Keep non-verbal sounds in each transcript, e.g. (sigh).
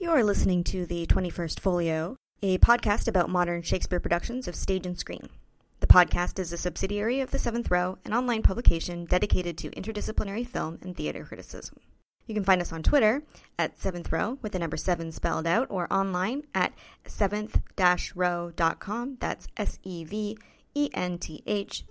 You're listening to the 21st Folio, a podcast about modern Shakespeare productions of stage and screen. The podcast is a subsidiary of The Seventh Row, an online publication dedicated to interdisciplinary film and theater criticism. You can find us on Twitter at Seventh Row with the number seven spelled out, or online at seventh-row.com. That's S E V E N T H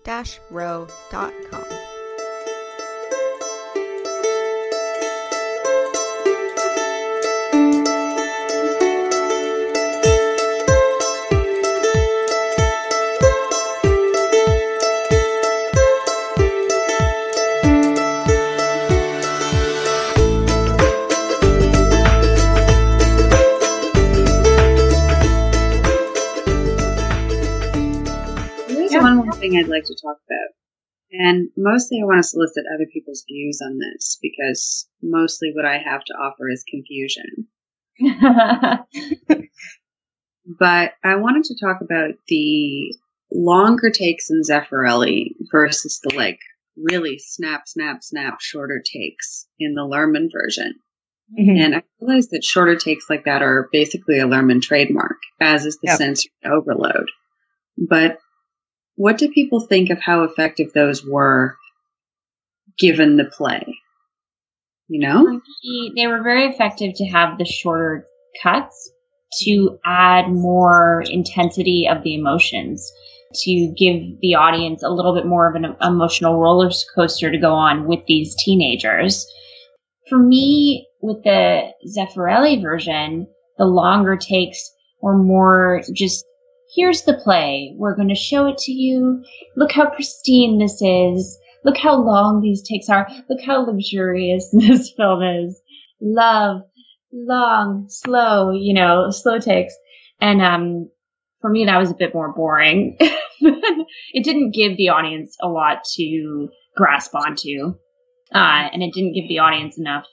I'd like to talk about. And mostly I want to solicit other people's views on this because mostly what I have to offer is confusion. (laughs) but I wanted to talk about the longer takes in Zeffirelli versus the like really snap, snap, snap shorter takes in the Luhrmann version. Mm-hmm. And I realized that shorter takes like that are basically a Luhrmann trademark, as is the yep. sensory overload. But what do people think of how effective those were given the play? You know? They were very effective to have the shorter cuts to add more intensity of the emotions, to give the audience a little bit more of an emotional roller coaster to go on with these teenagers. For me, with the Zeffirelli version, the longer takes were more just here's the play. We're going to show it to you. Look how pristine this is. Look how long these takes are. Look how luxurious (laughs) this film is. Love, long, slow, you know, slow takes. And, um, for me, that was a bit more boring. (laughs) it didn't give the audience a lot to grasp onto. Uh, and it didn't give the audience enough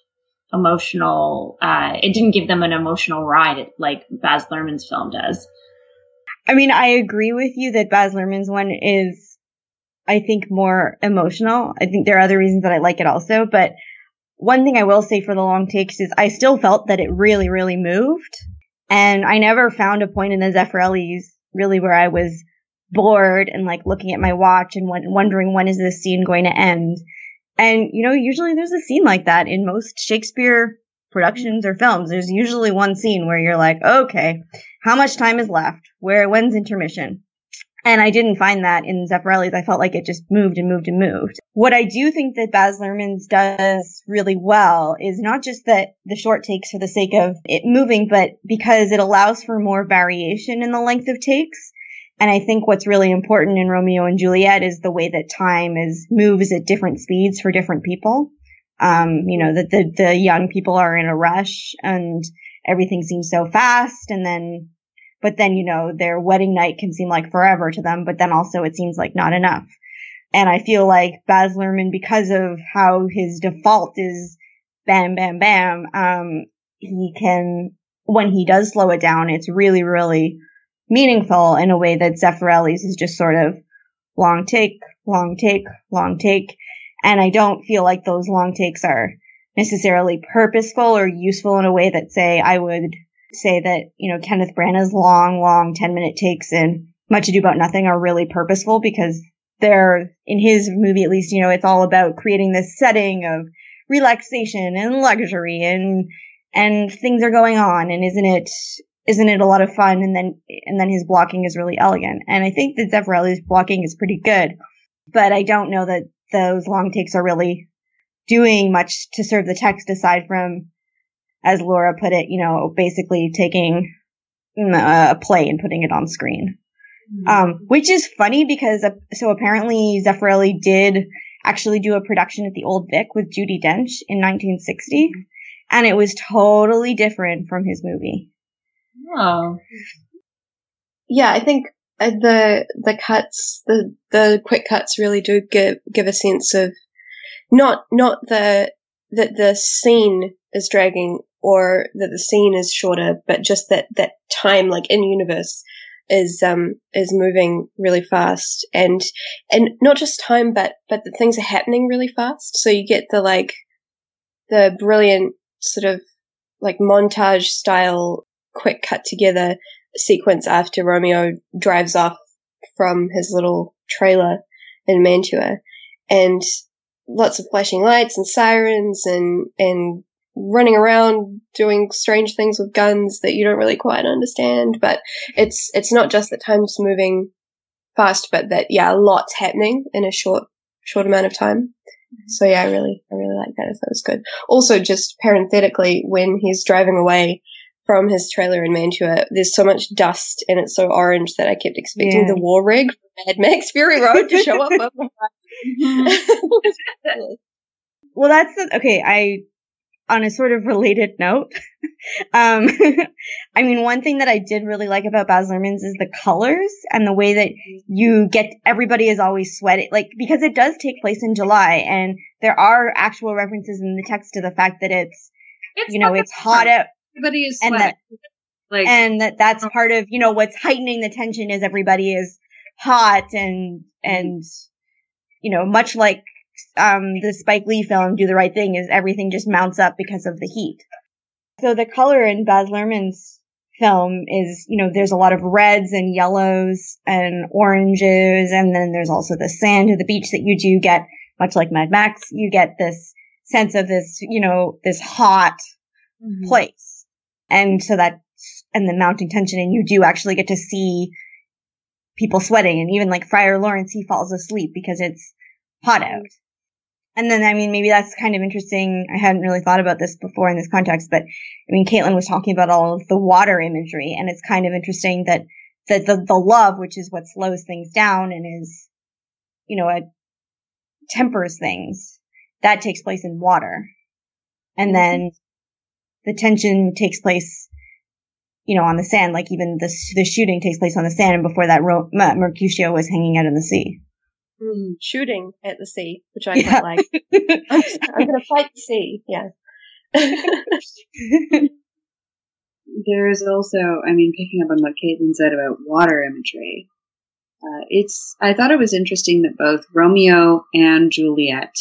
emotional, uh, it didn't give them an emotional ride like Baz Luhrmann's film does. I mean, I agree with you that Baz Luhrmann's one is, I think, more emotional. I think there are other reasons that I like it also, but one thing I will say for the long takes is I still felt that it really, really moved. And I never found a point in the Zeffirellis really where I was bored and like looking at my watch and wondering when is this scene going to end. And, you know, usually there's a scene like that in most Shakespeare productions or films. There's usually one scene where you're like, okay, how much time is left? Where, when's intermission? And I didn't find that in Zeffirelli's. I felt like it just moved and moved and moved. What I do think that Baz Luhrmann's does really well is not just that the short takes for the sake of it moving, but because it allows for more variation in the length of takes. And I think what's really important in Romeo and Juliet is the way that time is moves at different speeds for different people. Um, you know, that the, the young people are in a rush and everything seems so fast. And then but then, you know, their wedding night can seem like forever to them, but then also it seems like not enough. And I feel like Baz Luhrmann, because of how his default is bam, bam, bam, um, he can, when he does slow it down, it's really, really meaningful in a way that Zeffirelli's is just sort of long take, long take, long take. And I don't feel like those long takes are necessarily purposeful or useful in a way that say I would say that, you know, Kenneth Branagh's long, long 10 minute takes in Much Ado About Nothing are really purposeful because they're, in his movie at least, you know, it's all about creating this setting of relaxation and luxury and, and things are going on. And isn't it, isn't it a lot of fun? And then, and then his blocking is really elegant. And I think that Zeffirelli's blocking is pretty good, but I don't know that those long takes are really doing much to serve the text aside from as Laura put it, you know, basically taking mm, a play and putting it on screen. Mm-hmm. Um, which is funny because, uh, so apparently Zeffirelli did actually do a production at the Old Vic with Judi Dench in 1960, mm-hmm. and it was totally different from his movie. Oh. Yeah, I think uh, the the cuts, the the quick cuts, really do give give a sense of not not the that the scene is dragging or that the scene is shorter, but just that, that time, like in universe, is um is moving really fast and and not just time but but the things are happening really fast. So you get the like the brilliant sort of like montage style quick cut together sequence after Romeo drives off from his little trailer in Mantua and lots of flashing lights and sirens and, and running around doing strange things with guns that you don't really quite understand. But it's, it's not just that time's moving fast, but that, yeah, a lots happening in a short, short amount of time. So yeah, I really, I really like that. I it was good. Also, just parenthetically, when he's driving away from his trailer in Mantua, there's so much dust and it's so orange that I kept expecting Yeah. the war rig from Mad Max Fury Road to show up. (laughs) (laughs) Well, that's the, okay. I, on a sort of related note, (laughs) um, I mean, one thing that I did really like about Baz Luhrmann's is the colors and the way that you get everybody is always sweating, like because it does take place in July, and there are actual references in the text to the fact that it's, you know, it's hot out, Everybody is and that like and that that's part of you know what's heightening the tension is everybody is hot and and you know much like um the Spike Lee film Do the Right Thing is everything just mounts up because of the heat. So the color in Baz Luhrmann's film is you know there's a lot of reds and yellows and oranges and then there's also the sand of the beach that you do get much like Mad Max you get this sense of this you know this hot Mm-hmm. place. And so that, and the mounting tension, and you do actually get to see people sweating. And even like Friar Lawrence, he falls asleep because it's hot out. And then, I mean, maybe that's kind of interesting. I hadn't really thought about this before in this context, but I mean, Caitlin was talking about all of the water imagery, and it's kind of interesting that, that the, the love, which is what slows things down and is, you know, it tempers things, that takes place in water. And mm-hmm. then the tension takes place, you know, on the sand. Like even the the shooting takes place on the sand, and before that, Ro- Ma- Mercutio was hanging out in the sea. Mm, shooting at the sea, which I Yeah. quite like. (laughs) I'm, I'm going to fight the sea. Yeah. (laughs) there's also, I mean, picking up on what Caitlin said about water imagery, uh, it's, I thought it was interesting that both Romeo and Juliet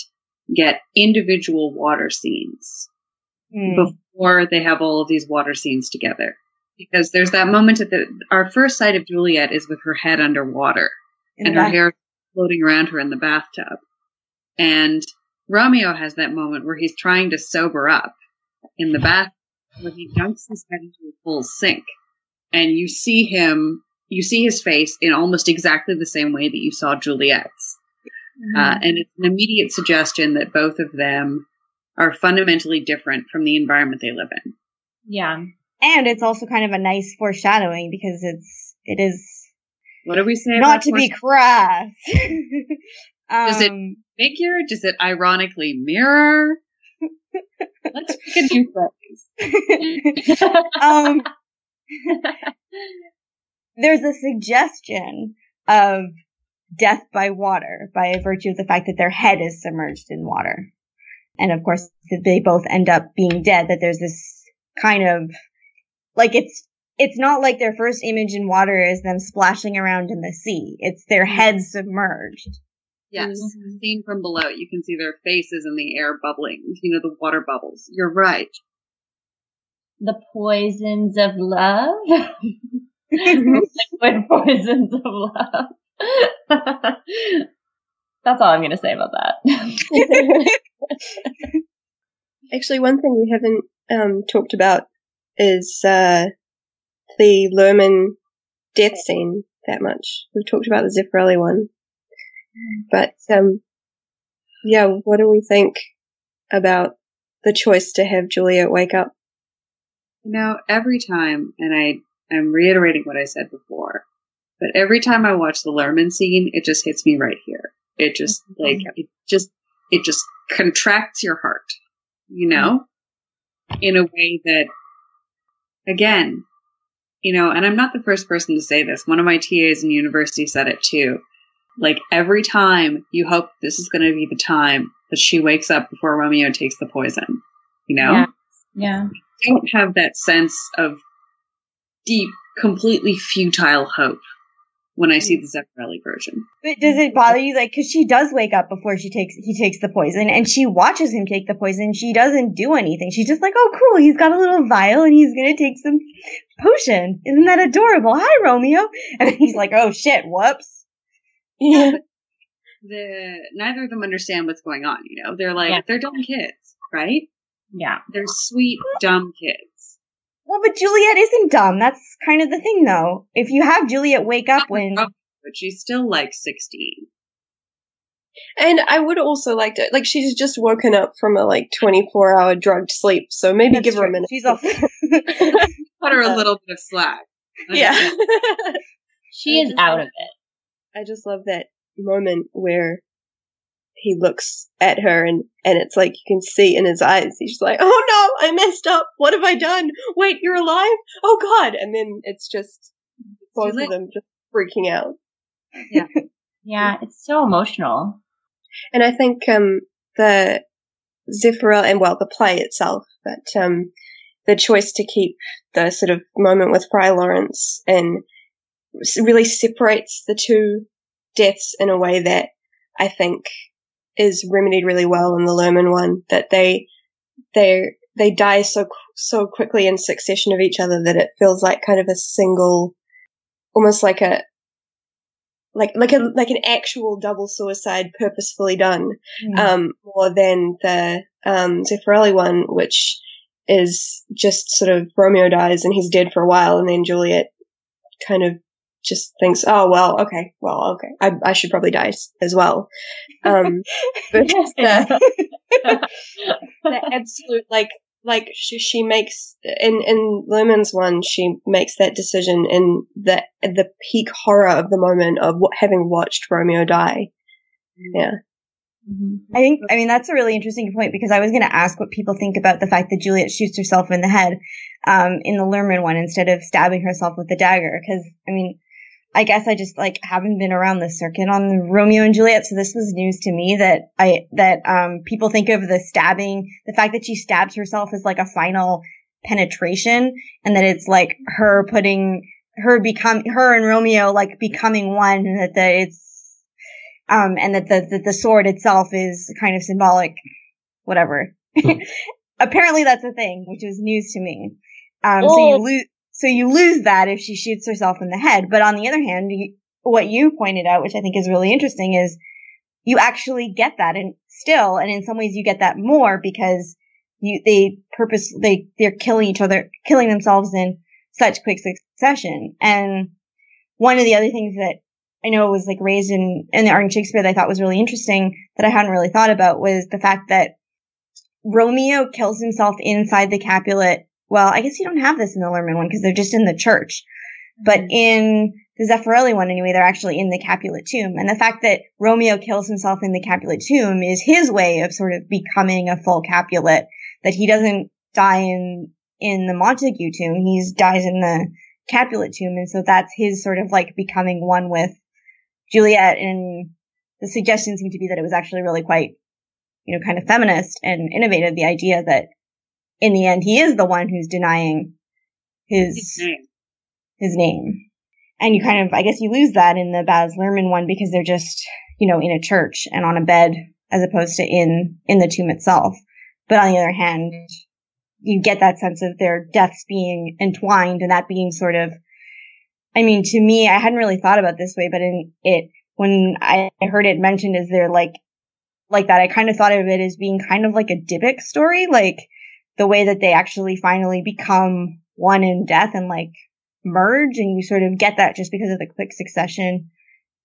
get individual water scenes Hmm. before they have all of these water scenes together. Because there's that moment at the, our first sight of Juliet is with her head underwater In and her back- hair floating around her in the bathtub. And Romeo has that moment where he's trying to sober up in the bath when he dunks his head into a full sink. And you see him, you see his face in almost exactly the same way that you saw Juliet's. Uh, and it's an immediate suggestion that both of them are fundamentally different from the environment they live in. Yeah. and it's also kind of a nice foreshadowing because it's it is What do we say? not to be force crass. (laughs) Does it- Um, figure? Does it ironically mirror? Let's pick a new phrase. (laughs) um, there's a suggestion of death by water by virtue of the fact that their head is submerged in water. And of course, they both end up being dead, that there's this kind of, like it's, it's not like their first image in water is them splashing around in the sea. It's their heads submerged. Yes, Mhm. seen from below, you can see their faces in the air bubbling. You know the water bubbles. You're right. the poisons of love. (laughs) (laughs) Liquid poisons of love. (laughs) That's all I'm going to say about that. (laughs) Actually, one thing we haven't um, talked about is uh, the Luhrmann death scene that much. We've talked about the Zeffirelli one. But, um, yeah, what do we think about the choice to have Juliet wake up? You know, every time, and I, I'm reiterating what I said before, but every time I watch the Luhrmann scene, it just hits me right here. It just, mm-hmm. like, it just, it just contracts your heart, you know, mm-hmm. in a way that, again, you know, and I'm not the first person to say this. One of my TAs in university said it too. Like every time you hope this is going to be the time that she wakes up before Romeo takes the poison, you know? Yeah. yeah. don't have that sense of deep, completely futile hope when I see mm. the Zeffirelli version. But does it bother you? Like, cause she does wake up before she takes, he takes the poison and she watches him take the poison. She doesn't do anything. She's just like, oh cool, he's got a little vial and he's gonna take some potion. Isn't that adorable? Hi, Romeo. And he's like, oh shit, whoops. Yeah. (laughs) The neither of them understand what's going on. You know, they're like Yeah. they're dumb kids, right? Yeah. They're sweet dumb kids. Well, but Juliet isn't dumb. That's kind of the thing though. If you have Juliet wake up (laughs) when, but she's still like sixteen. And I would also like to, like, she's just woken up from a like 24 hour drugged sleep. So maybe That's give her a minute. She's all, (laughs) (laughs) Cut her a little bit of slack. yeah. She I is out love- of it. I just love that moment where he looks at her and, and it's like you can see in his eyes, he's like, oh no, I messed up. What have I done? Wait, you're alive? Oh god. And then it's just both of them just freaking out. Yeah, yeah it's so emotional. And I think, um, the Zephyr and well, the play itself, but, um, the choice to keep the sort of moment with Friar Lawrence and really separates the two deaths in a way that I think is remedied really well in the Luhrmann one. That they they they die so so quickly in succession of each other that it feels like kind of a single, almost like a like like a like an actual double suicide purposefully done um, more than the um, Zeffirelli one, which is just sort of Romeo dies and he's dead for a while, and then Juliet kind of just thinks, oh well, okay, well, okay, I, I should probably die as well. Um, (laughs) but (laughs) the, the (laughs) absolute like like she, she makes in in Luhrmann's one she makes that decision in the the peak horror of the moment of what, having watched Romeo die. Yeah. Mhm. I think, I mean, that's a really interesting point because I was going to ask what people think about the fact that Juliet shoots herself in the head, um, in the Luhrmann one instead of stabbing herself with the dagger. Cause, I mean, I guess I just like haven't been around the circuit on the Romeo and Juliet, so this was news to me that I, that, um, people think of the stabbing, the fact that she stabs herself as like a final penetration and that it's like her putting, her become, her and Romeo like becoming one and that the, it's, um, and that the, the the sword itself is kind of symbolic, whatever. (laughs) Apparently, that's a thing, which is news to me. Um, so Oh. you lose, so you lose that if she shoots herself in the head. But on the other hand, you, what you pointed out, which I think is really interesting, is you actually get that, and still, and in some ways, you get that more because you they purpose they they're killing each other, killing themselves in such quick succession. And one of the other things that I know was like raised in, in the Arden Shakespeare that I thought was really interesting that I hadn't really thought about was the fact that Romeo kills himself inside the Capulet. Well, I guess you don't have this in the Luhrmann one because they're just in the church. But mm-hmm. in the Zeffirelli one anyway, they're actually in the Capulet tomb. And the fact that Romeo kills himself in the Capulet tomb is his way of sort of becoming a full Capulet. That he doesn't die in, in the Montague tomb. He dies in the Capulet tomb. And so that's his sort of like becoming one with Juliet. And the suggestion seemed to be that it was actually really quite, you know, kind of feminist and innovative. The idea that in the end, he is the one who's denying his, His name. his name. And you kind of, I guess you lose that in the Baz Luhrmann one because they're just, you know, in a church and on a bed as opposed to in, in the tomb itself. But on the other hand, you get that sense of their deaths being entwined and that being sort of, I mean, to me, I hadn't really thought about this way, but in it, when I heard it mentioned as they're like, like that, I kind of thought of it as being kind of like a Dybbuk story, like the way that they actually finally become one in death and like merge and you sort of get that just because of the quick succession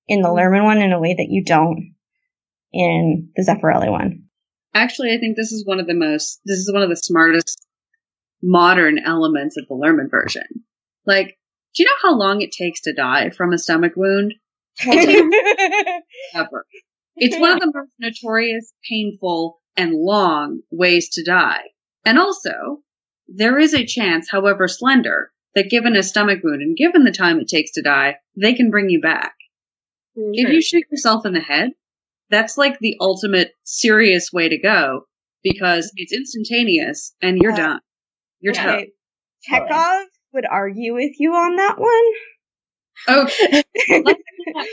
in the mm-hmm. Luhrmann one in a way that you don't in the Zeffirelli one. Actually, I think this is one of the most, this is one of the smartest modern elements of the Luhrmann version. Like, do you know how long it takes to die from a stomach wound? (laughs) Ever. It's one of the most notorious, painful, and long ways to die. And also, there is a chance, however slender, that given a stomach wound and given the time it takes to die, they can bring you back. If you shoot yourself in the head, that's like the ultimate serious way to go because mm-hmm. it's instantaneous and you're Yeah. done. You're toast. Okay. Chekhov would argue with you on that one. Oh, (laughs) okay. (laughs)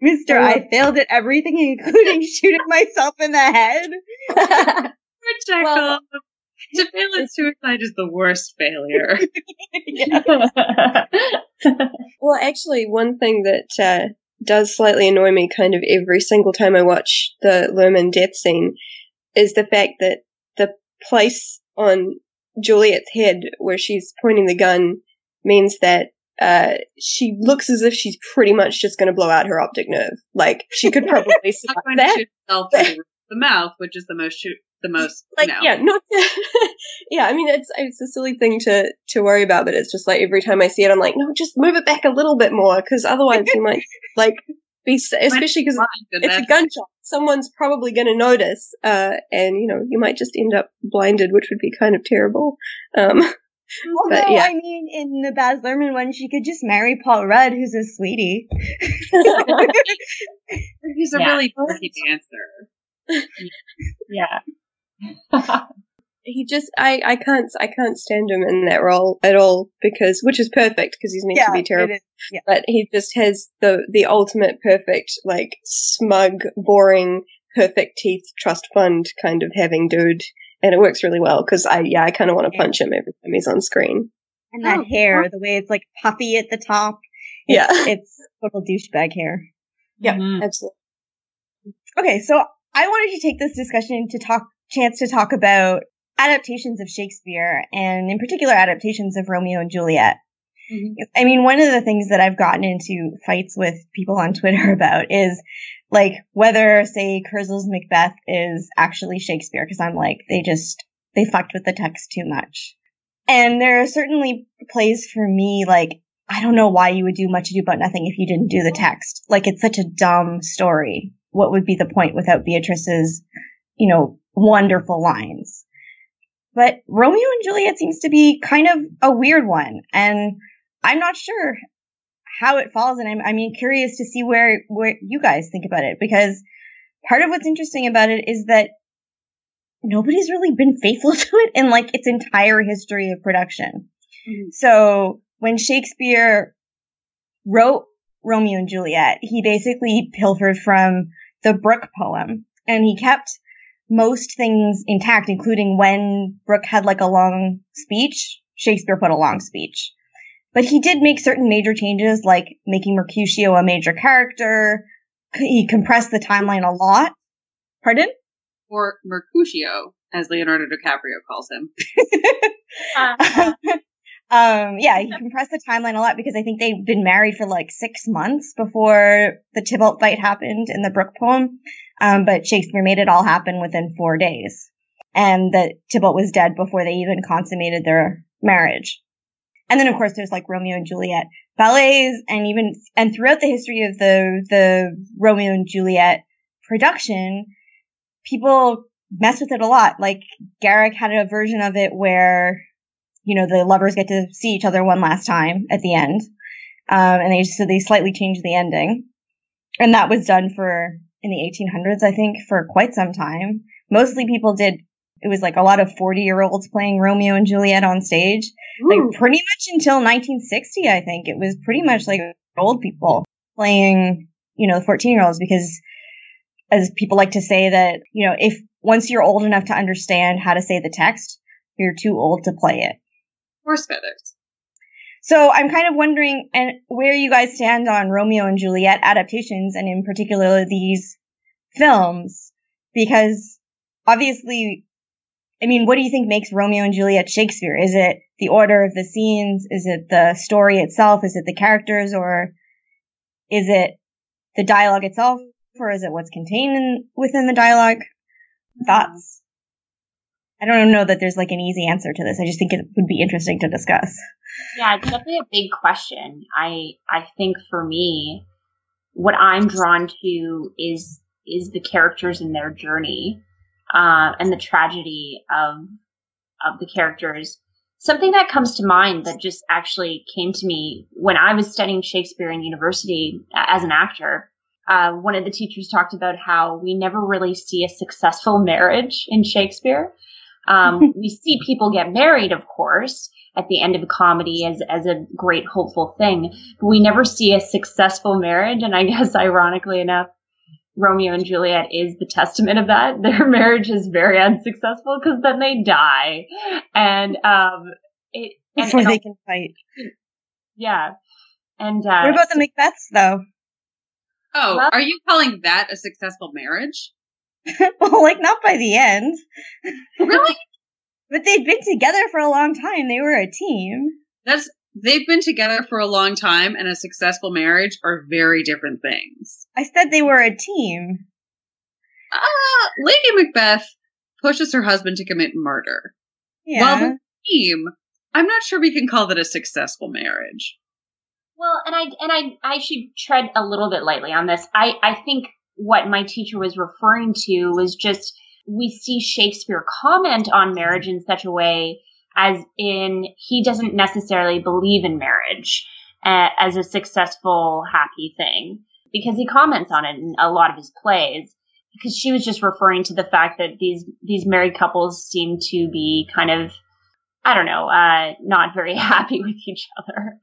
Mister, I failed at everything, including (laughs) shooting myself in the head. (laughs) Check Well- to fail at suicide is the worst failure. Well, actually, one thing that uh, does slightly annoy me kind of every single time I watch the Luhrmann death scene is the fact that the place on Juliet's head where she's pointing the gun means that uh, she looks as if she's pretty much just going to blow out her optic nerve. Like, she could (laughs) probably Not survive going to that. shoot herself in the, mouth, which is the most shoot, the most. like you know. yeah not (laughs) yeah i mean it's it's a silly thing to to worry about but it's just like every time i see it i'm like no just move it back a little bit more because otherwise you might (laughs) like be especially because it's a gunshot someone's probably going to notice uh and you know you might just end up blinded which would be kind of terrible um Although, yeah. I mean, in the Baz Luhrmann one, she could just marry Paul Rudd, who's a sweetie. (laughs) He's a Yeah. really pretty dancer. yeah. (laughs) he just i i can't i can't stand him in that role at all because which is perfect because he's meant to be terrible it is. but he just has the the ultimate perfect like smug boring perfect teeth trust fund kind of having dude and it works really well because i yeah i kind of want to punch him every time he's on screen And that Oh, hair, the way it's like puffy at the top. yeah (laughs) It's total douchebag hair. Yeah. Mhm. absolutely Okay, so I wanted to take this discussion to talk, chance to talk about adaptations of Shakespeare and in particular adaptations of Romeo and Juliet. Mhm. I mean, one of the things that I've gotten into fights with people on Twitter (laughs) about is like whether, say, Kurzel's Macbeth is actually Shakespeare, because I'm like, they just, they fucked with the text too much. And there are certainly plays for me, like, I don't know why you would do much ado about nothing if you didn't do the text. Like, it's such a dumb story. What would be the point without Beatrice's, you know, wonderful lines? But Romeo and Juliet seems to be kind of a weird one. And I'm not sure how it falls, and I'm I mean curious to see where where you guys think about it because part of what's interesting about it is that nobody's really been faithful (laughs) to it in like its entire history of production. Mhm. So when Shakespeare wrote Romeo and Juliet, he basically pilfered from the Brooke poem, and he kept most things intact, including when Brooke had like a long speech. Shakespeare put a long speech. But he did make certain major changes, like making Mercutio a major character. He compressed the timeline a lot. Pardon? Or Mercutio, as Leonardo DiCaprio calls him. (laughs) um, yeah, he compressed the timeline a lot because I think they've been married for like six months before the Tybalt fight happened in the Brooke poem. Um, but Shakespeare made it all happen within four days. And that Tybalt was dead before they even consummated their marriage. And then of course there's like Romeo and Juliet ballets and even, and throughout the history of the, the Romeo and Juliet production, people mess with it a lot. Like Garrick had a version of it where, you know, the lovers get to see each other one last time at the end. Um, and they, just so they slightly changed the ending. And that was done for, in the 1800s, I think, for quite some time. Mostly people did, it was like a lot of 40 year olds playing Romeo and Juliet on stage. Ooh. Like pretty much until 1960, I think. It was pretty much like old people playing, you know, 14 year olds because as people like to say that, you know, if once you're old enough to understand how to say the text, you're too old to play it. Horse feathers. So I'm kind of wondering and where you guys stand on Romeo and Juliet adaptations and in particular these films because obviously I mean what do you think makes Romeo and Juliet Shakespeare? Is it the order of the scenes? Is it the story itself? Is it the characters or is it the dialogue itself or is it what's contained in, within the dialogue? Thoughts? I don't know that there's like an easy answer to this. I just think it would be interesting to discuss. Yeah, it's definitely a big question. I I think for me, what I'm drawn to is is the characters and their journey, uh, and the tragedy of of the characters. Something that comes to mind that just actually came to me when I was studying Shakespeare in university as an actor. Uh, one of the teachers talked about how we never really see a successful marriage in Shakespeare. Um, (laughs) we see people get married, of course, at the end of a comedy as, as a great hopeful thing, but we never see a successful marriage. And I guess (laughs) ironically enough, Romeo and Juliet is the testament of that. (laughs) Their marriage is very unsuccessful because then they die. And, um, it, before and, they can fight. Yeah. And, uh, what about the Macbeths though? Oh, Well- are you calling that a successful marriage? (laughs) well, like not by the end, Really? (laughs) but they'd been together for a long time. They were a team. That's they've been together for a long time and a successful marriage are very different things. I said they were a team. Ah, Lady Macbeth pushes her husband to commit murder. Yeah. Well, the team, I'm not sure we can call that a successful marriage. Well, and I and I I should tread a little bit lightly on this. I I think what my teacher was referring to was just we see Shakespeare comment on marriage in such a way as in he doesn't necessarily believe in marriage uh, as a successful happy thing because he comments on it in a lot of his plays because she was just referring to the fact that these these married couples seem to be kind of I don't know, uh, not very (laughs) happy with each other.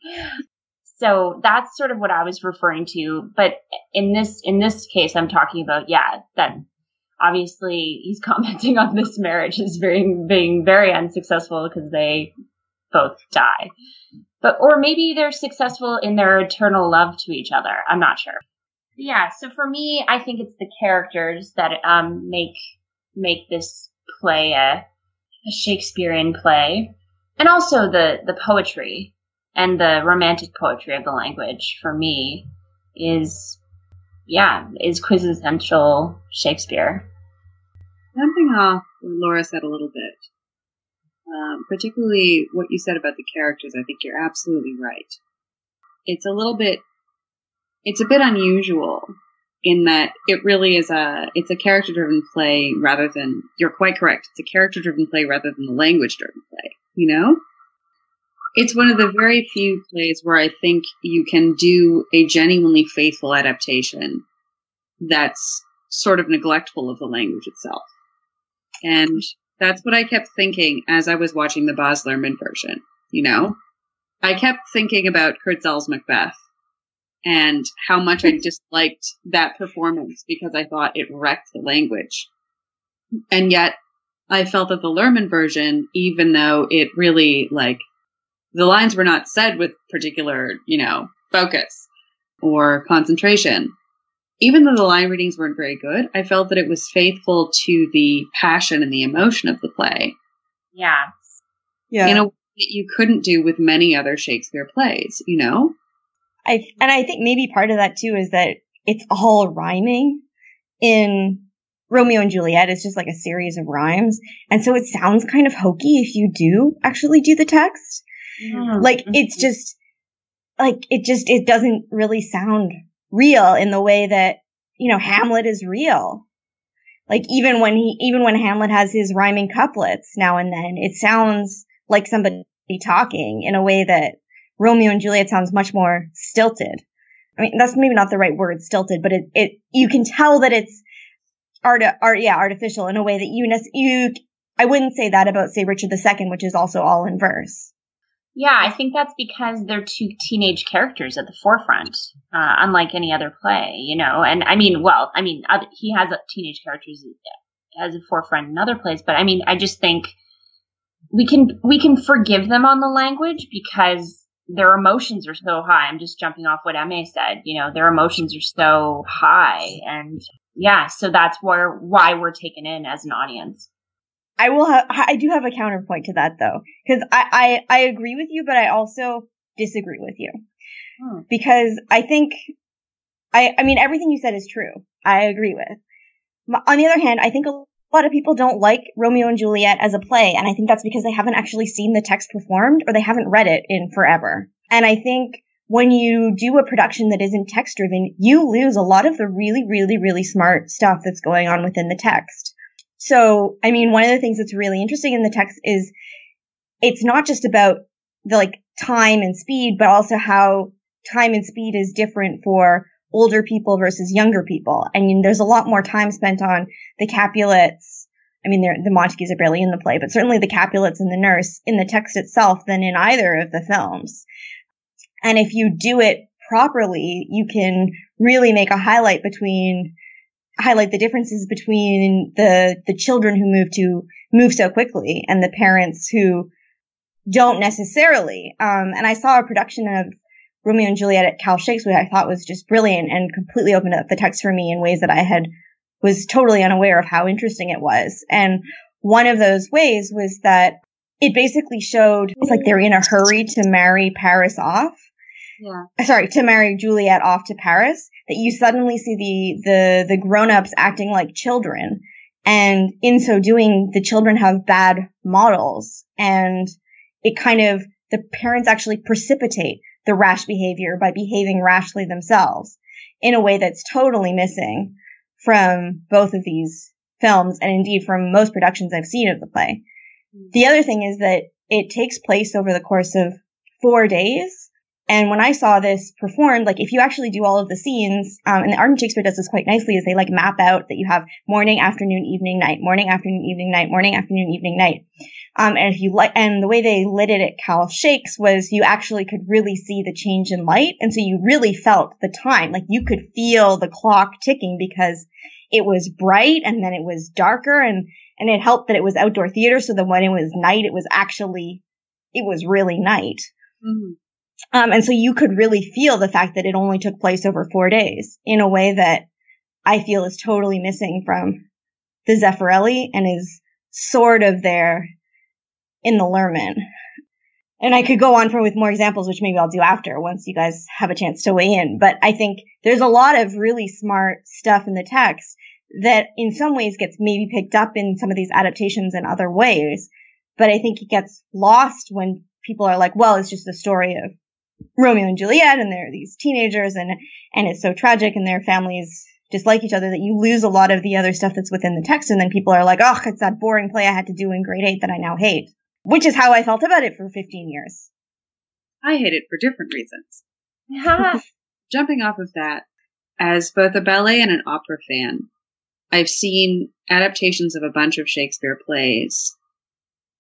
So that's sort of what I was referring to. But in this in this case, I'm talking about yeah that obviously he's (laughs) commenting on this marriage as being being very unsuccessful because they both die. But or maybe they're successful in their eternal love to each other. I'm not sure. Yeah. So for me, I think it's the characters that um make make this play a, a Shakespearean play, and also the the poetry and the romantic poetry of the language for me is yeah is quintessential shakespeare Jumping off what Laura said a little bit, um, particularly what you said about the characters, I think you're absolutely right. It's a little bit, it's a bit unusual in that it really is a, it's a character driven play rather than, you're quite correct, it's a character driven play rather than a language driven play, you know? It's one of the very few plays where I think you can do a genuinely faithful adaptation that's sort of neglectful of the language itself. And that's what I kept thinking as I was watching the Baz Luhrmann version, you know? I kept thinking about Kurzel's Macbeth and how much I (laughs) disliked that performance because I thought it wrecked the language. And yet I felt that the Luhrmann version, even though it really like the lines were not said with particular, you know, focus or concentration. Even though the line readings weren't very good, I felt that it was faithful to the passion and the emotion of the play yeah Yeah. in a way that you couldn't do with many other Shakespeare plays, you know? I and I think maybe part of that too is that it's all rhyming. In Romeo and Juliet, it's just like a series of rhymes, and so it sounds kind of hokey if you do actually do the text. Hmm. Like it's mm-hmm. just like it just it doesn't really sound real in the way that you know Hamlet is real. Like even when he even when Hamlet has his rhyming couplets now and then, it sounds like somebody talking in a way that Romeo and Juliet sounds much more stilted. I mean, that's maybe not the right word, stilted, but it, it, you can tell that it's art, art, yeah, artificial in a way that you, you, I wouldn't say that about, say, Richard II, which is also all in verse. Yeah i think that's because they're two teenage characters at the forefront uh, unlike any other play you know and i mean well i mean other, he has uh, teenage characters as a forefront in other plays but i mean i just think we can we can forgive them on the language because their emotions are so high. I'm just jumping off what Emma said. You know, their emotions are so high, and yeah, so that's where why we're taken in as an audience. I will have, I do have a counterpoint to that though, because I, I, I agree with you, but I also disagree with you. Hmm. Because I think, I, I mean, everything you said is true. I agree with. On the other hand, I think a lot of people don't like Romeo and Juliet as a play, and I think that's because they haven't actually seen the text performed or they haven't read it in forever. And I think when you do a production that isn't text driven, you lose a lot of the really, really, really smart stuff that's going on within the text. So, I mean, one of the things that's really interesting in the text is it's not just about the like time and speed, but also how time and speed is different for older people versus younger people. I mean, there's a lot more time spent on the Capulets I mean, the Montagues are barely in the play, but certainly the Capulets and the nurse in the text itself than in either of the films. And if you do it properly, you can really make a highlight between, highlight the differences between the, the children who move to, move so quickly and the parents who don't necessarily. Um, and I saw a production of Romeo and Juliet at Cal Shakes, which I thought was just brilliant and completely opened up the text for me in ways that I had was totally unaware of how interesting it was. And one of those ways was that it basically showed it's like they're in a hurry to marry Paris off. Yeah. Sorry, to marry Juliet off to Paris. That you suddenly see the the the grown-ups acting like children. And in so doing, the children have bad models and it kind of, the parents actually precipitate the rash behavior by behaving rashly themselves in a way that's totally missing from both of these films and indeed from most productions I've seen of the play. Mm. The other thing is that it takes place over the course of four days. And when I saw this performed, like if you actually do all of the scenes, um, and the Arden Shakespeare does this quite nicely, is they like map out that you have morning, afternoon, evening, night, morning, afternoon, evening, night, morning, afternoon, evening, night. Um, and if you like, and the way they lit it at Cal Shakes was you actually could really see the change in light. And so you really felt the time, like you could feel the clock ticking because it was bright and then it was darker and, and it helped that it was outdoor theater. So that when it was night, it was actually, it was really night. Mm-hmm. Um, and so you could really feel the fact that it only took place over four days in a way that I feel is totally missing from the Zeffirelli and is sort of there in the Luhrmann. And I could go on for with more examples, which maybe I'll do after once you guys have a chance to weigh in. But I think there's a lot of really smart stuff in the text that in some ways gets maybe picked up in some of these adaptations in other ways. But I think it gets lost when people are like, well, it's just the story of Romeo and Juliet and they're these teenagers and, and it's so tragic and their families dislike each other that you lose a lot of the other stuff that's within the text. And then people are like, oh, it's that boring play I had to do in grade eight that I now hate which is how I felt about it for 15 years. I hate it for different reasons. (laughs) Jumping off of that, as both a ballet and an opera fan, I've seen adaptations of a bunch of Shakespeare plays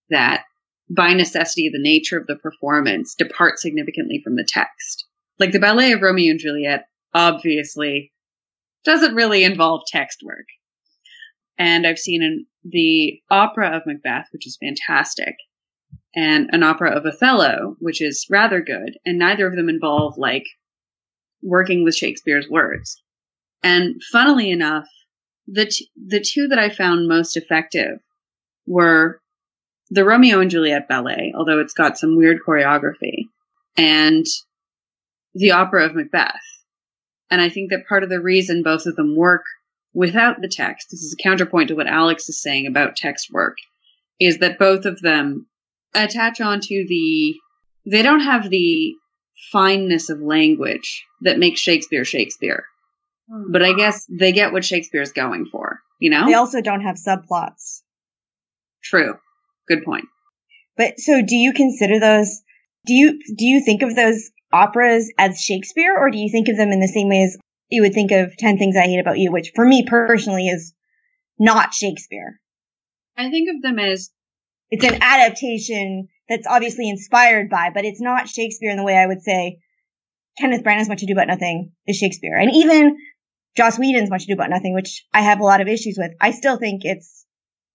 that, by necessity, the nature of the performance departs significantly from the text. Like the ballet of Romeo and Juliet, obviously, doesn't really involve text work. And I've seen in the opera of Macbeth, which is fantastic, and an opera of Othello, which is rather good, and neither of them involve like working with Shakespeare's words. And funnily enough, the t- the two that I found most effective were the Romeo and Juliet ballet, although it's got some weird choreography, and the opera of Macbeth. And I think that part of the reason both of them work without the text, this is a counterpoint to what Alex is saying about text work, is that both of them attach onto the they don't have the fineness of language that makes Shakespeare Shakespeare. Hmm. But I guess they get what Shakespeare's going for, you know? They also don't have subplots. True. Good point. But so do you consider those do you do you think of those operas as Shakespeare or do you think of them in the same way as you would think of 10 things I hate about you, which for me personally is not Shakespeare? I think of them as it's an adaptation that's obviously inspired by, but it's not Shakespeare in the way I would say Kenneth Branagh's Much Ado About Nothing is Shakespeare. And even Joss Whedon's Much Ado About Nothing, which I have a lot of issues with, I still think it's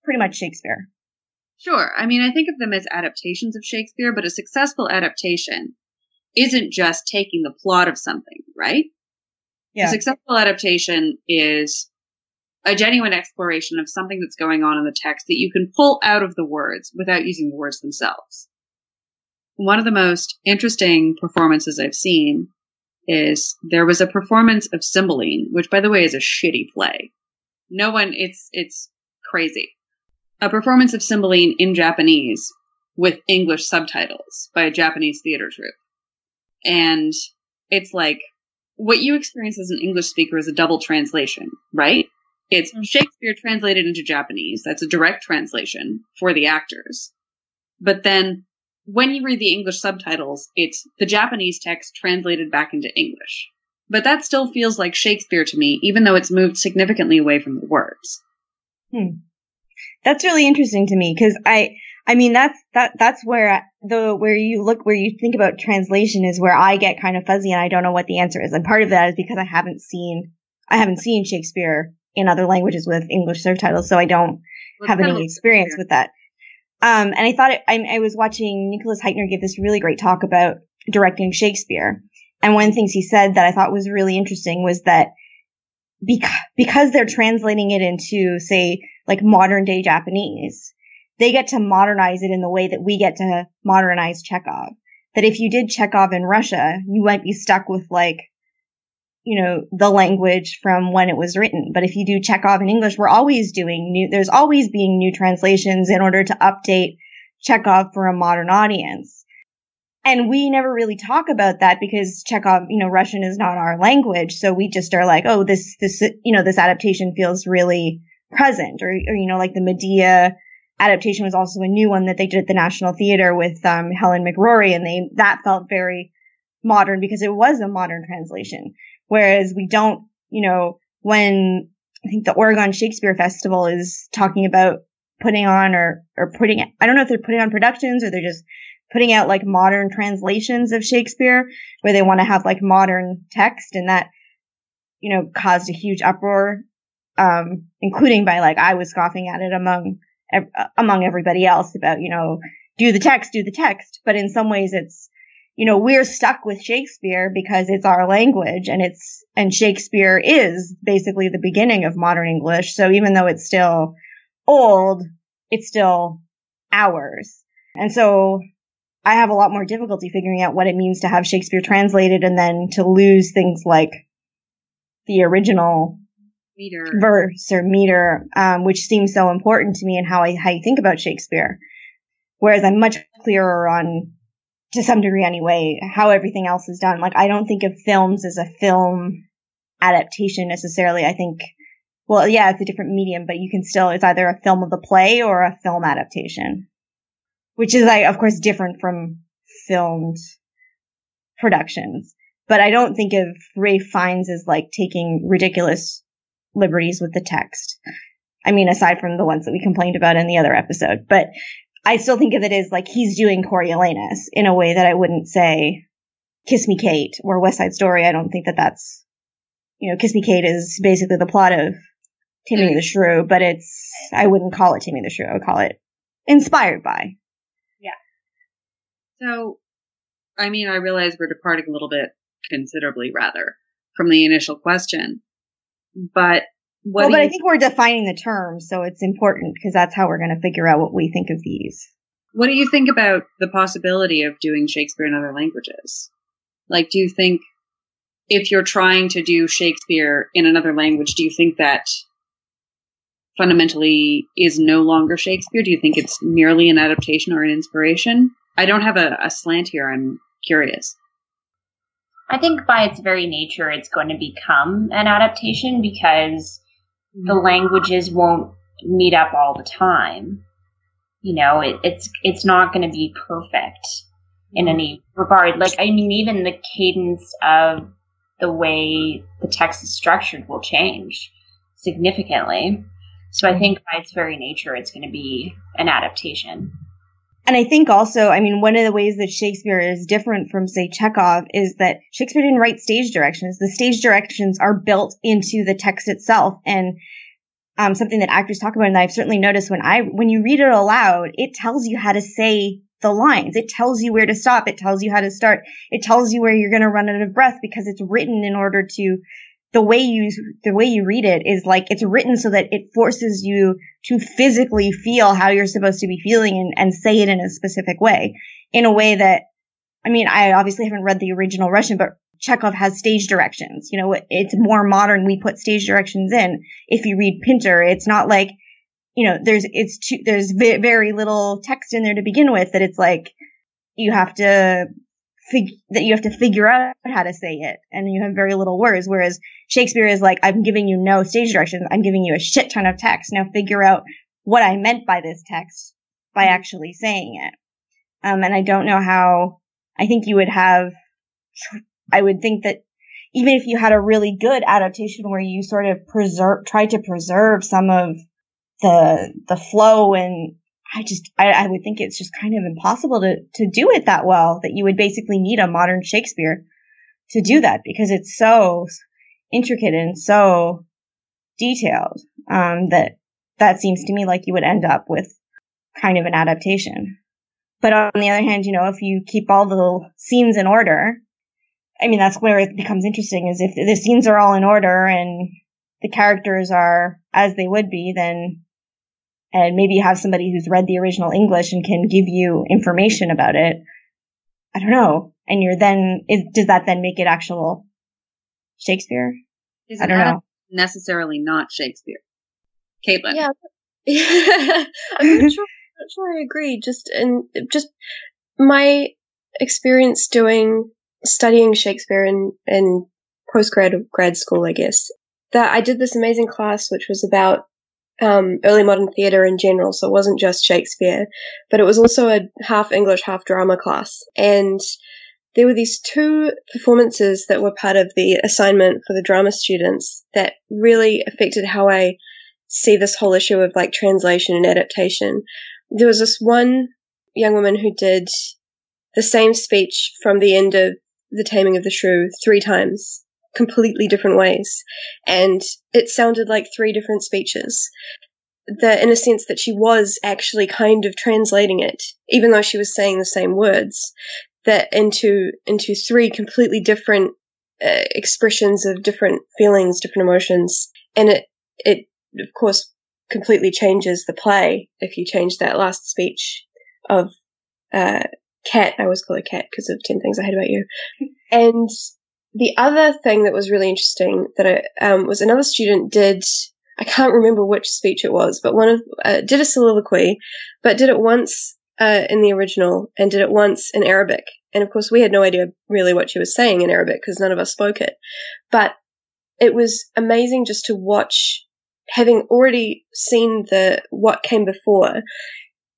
pretty much Shakespeare. Sure. I mean, I think of them as adaptations of Shakespeare, but a successful adaptation isn't just taking the plot of something, right? Yeah. A successful adaptation is a genuine exploration of something that's going on in the text that you can pull out of the words without using the words themselves. One of the most interesting performances I've seen is there was a performance of Cymbeline, which by the way is a shitty play. No one, it's, it's crazy. A performance of Cymbeline in Japanese with English subtitles by a Japanese theater troupe. And it's like, what you experience as an English speaker is a double translation, right? It's mm. Shakespeare translated into Japanese. That's a direct translation for the actors. But then when you read the English subtitles, it's the Japanese text translated back into English. But that still feels like Shakespeare to me, even though it's moved significantly away from the words. Hmm. That's really interesting to me because I, I mean, that's, that, that's where the, where you look, where you think about translation is where I get kind of fuzzy and I don't know what the answer is. And part of that is because I haven't seen, I haven't seen Shakespeare in other languages with English subtitles, so I don't well, have any experience with that. Um, and I thought it, I, I was watching Nicholas Hytner give this really great talk about directing Shakespeare. And one of the things he said that I thought was really interesting was that because, because they're translating it into, say, like modern day Japanese, they get to modernize it in the way that we get to modernize Chekhov. That if you did Chekhov in Russia, you might be stuck with like, you know, the language from when it was written. But if you do Chekhov in English, we're always doing new, there's always being new translations in order to update Chekhov for a modern audience. And we never really talk about that because Chekhov, you know, Russian is not our language. So we just are like, oh, this, this, you know, this adaptation feels really present or, or you know, like the Medea adaptation was also a new one that they did at the National Theater with, um, Helen McCrory and they, that felt very modern because it was a modern translation. Whereas we don't, you know, when I think the Oregon Shakespeare Festival is talking about putting on or, or putting, I don't know if they're putting on productions or they're just putting out like modern translations of Shakespeare where they want to have like modern text and that, you know, caused a huge uproar, um, including by like, I was scoffing at it among, among everybody else about, you know, do the text, do the text. But in some ways it's, you know, we're stuck with Shakespeare because it's our language and it's, and Shakespeare is basically the beginning of modern English. So even though it's still old, it's still ours. And so I have a lot more difficulty figuring out what it means to have Shakespeare translated and then to lose things like the original meter verse or meter, um, which seems so important to me and how I how you think about Shakespeare. Whereas I'm much clearer on, to some degree anyway, how everything else is done. Like I don't think of films as a film adaptation necessarily. I think, well, yeah, it's a different medium, but you can still, it's either a film of the play or a film adaptation which is like, of course, different from filmed productions. But I don't think of Ralph Fiennes as like taking ridiculous liberties with the text. I mean, aside from the ones that we complained about in the other episode, but I still think of it as like he's doing Coriolanus in a way that I wouldn't say Kiss Me Kate or West Side Story. I don't think that that's, you know, Kiss Me Kate is basically the plot of Taming mm. the Shrew, but it's, I wouldn't call it Taming the Shrew. I would call it inspired by. Yeah. So, I mean, I realize we're departing a little bit considerably rather from the initial question, but what well, but I think we're defining the term, so it's important because that's how we're going to figure out what we think of these. What do you think about the possibility of doing Shakespeare in other languages? Like, do you think if you're trying to do Shakespeare in another language, do you think that fundamentally is no longer Shakespeare? Do you think it's merely an adaptation or an inspiration? I don't have a, a slant here. I'm curious. I think by its very nature, it's going to become an adaptation because the mm-hmm. languages won't meet up all the time. You know, it, it's it's not going to be perfect in mm-hmm. any regard. Like, I mean, even the cadence of the way the text is structured will change significantly. So I mm-hmm. think by its very nature, it's going to be an adaptation. And I think also, I mean, one of the ways that Shakespeare is different from, say, Chekhov is that Shakespeare didn't write stage directions. The stage directions are built into the text itself. And um, something that actors talk about, and I've certainly noticed when I, when you read it aloud, it tells you how to say the lines. It tells you where to stop. It tells you how to start. It tells you where you're going to run out of breath because it's written in order to the way you the way you read it is like it's written so that it forces you to physically feel how you're supposed to be feeling and, and say it in a specific way. In a way that i mean i obviously haven't read the original russian but chekhov has stage directions. You know it's more modern. We put stage directions in. If you read pinter it's not like you know there's it's too, there's very little text in there to begin with that it's like you have to fig- that you have to figure out how to say it and you have very little words. Whereas Shakespeare is like, I'm giving you no stage directions. I'm giving you a shit ton of text. Now figure out what I meant by this text by mm-hmm. actually saying it. Um, and I don't know how, I think you would have, I would think that even if you had a really good adaptation where you sort of preserve, try to preserve some of the the flow and I just I, I would think it's just kind of impossible to to do it that well that you would basically need a modern Shakespeare to do that because it's so intricate and so detailed um, that that seems to me like you would end up with kind of an adaptation. But on the other hand, you know, if you keep all the scenes in order, I mean, that's where it becomes interesting is if the scenes are all in order and the characters are as they would be, then, and maybe you have somebody who's read the original English and can give you information about it. I don't know. And you're then, is, does that then make it actual Shakespeare? Is I don't know. necessarily not Shakespeare. Caitlin. Yeah. (laughs) I'm not sure, not sure I agree. Just and just my experience doing studying Shakespeare in in post grad grad school, I guess. That I did this amazing class which was about um, early modern theatre in general, so it wasn't just Shakespeare, but it was also a half English, half drama class. And there were these two performances that were part of the assignment for the drama students that really affected how I see this whole issue of like translation and adaptation. There was this one young woman who did the same speech from the end of The Taming of the Shrew three times, completely different ways. And it sounded like three different speeches. That in a sense that she was actually kind of translating it, even though she was saying the same words, that into, into three completely different uh, expressions of different feelings, different emotions. And it, it of course, completely changes the play if you change that last speech of uh, Cat. I always call her Cat because of 10 Things I Hate About You. And the other thing that was really interesting that I, um, was another student did, I can't remember which speech it was, but one of, uh, did a soliloquy, but did it once uh, in the original and did it once in Arabic. And of course, we had no idea really what she was saying in Arabic because none of us spoke it. But it was amazing just to watch having already seen the what came before,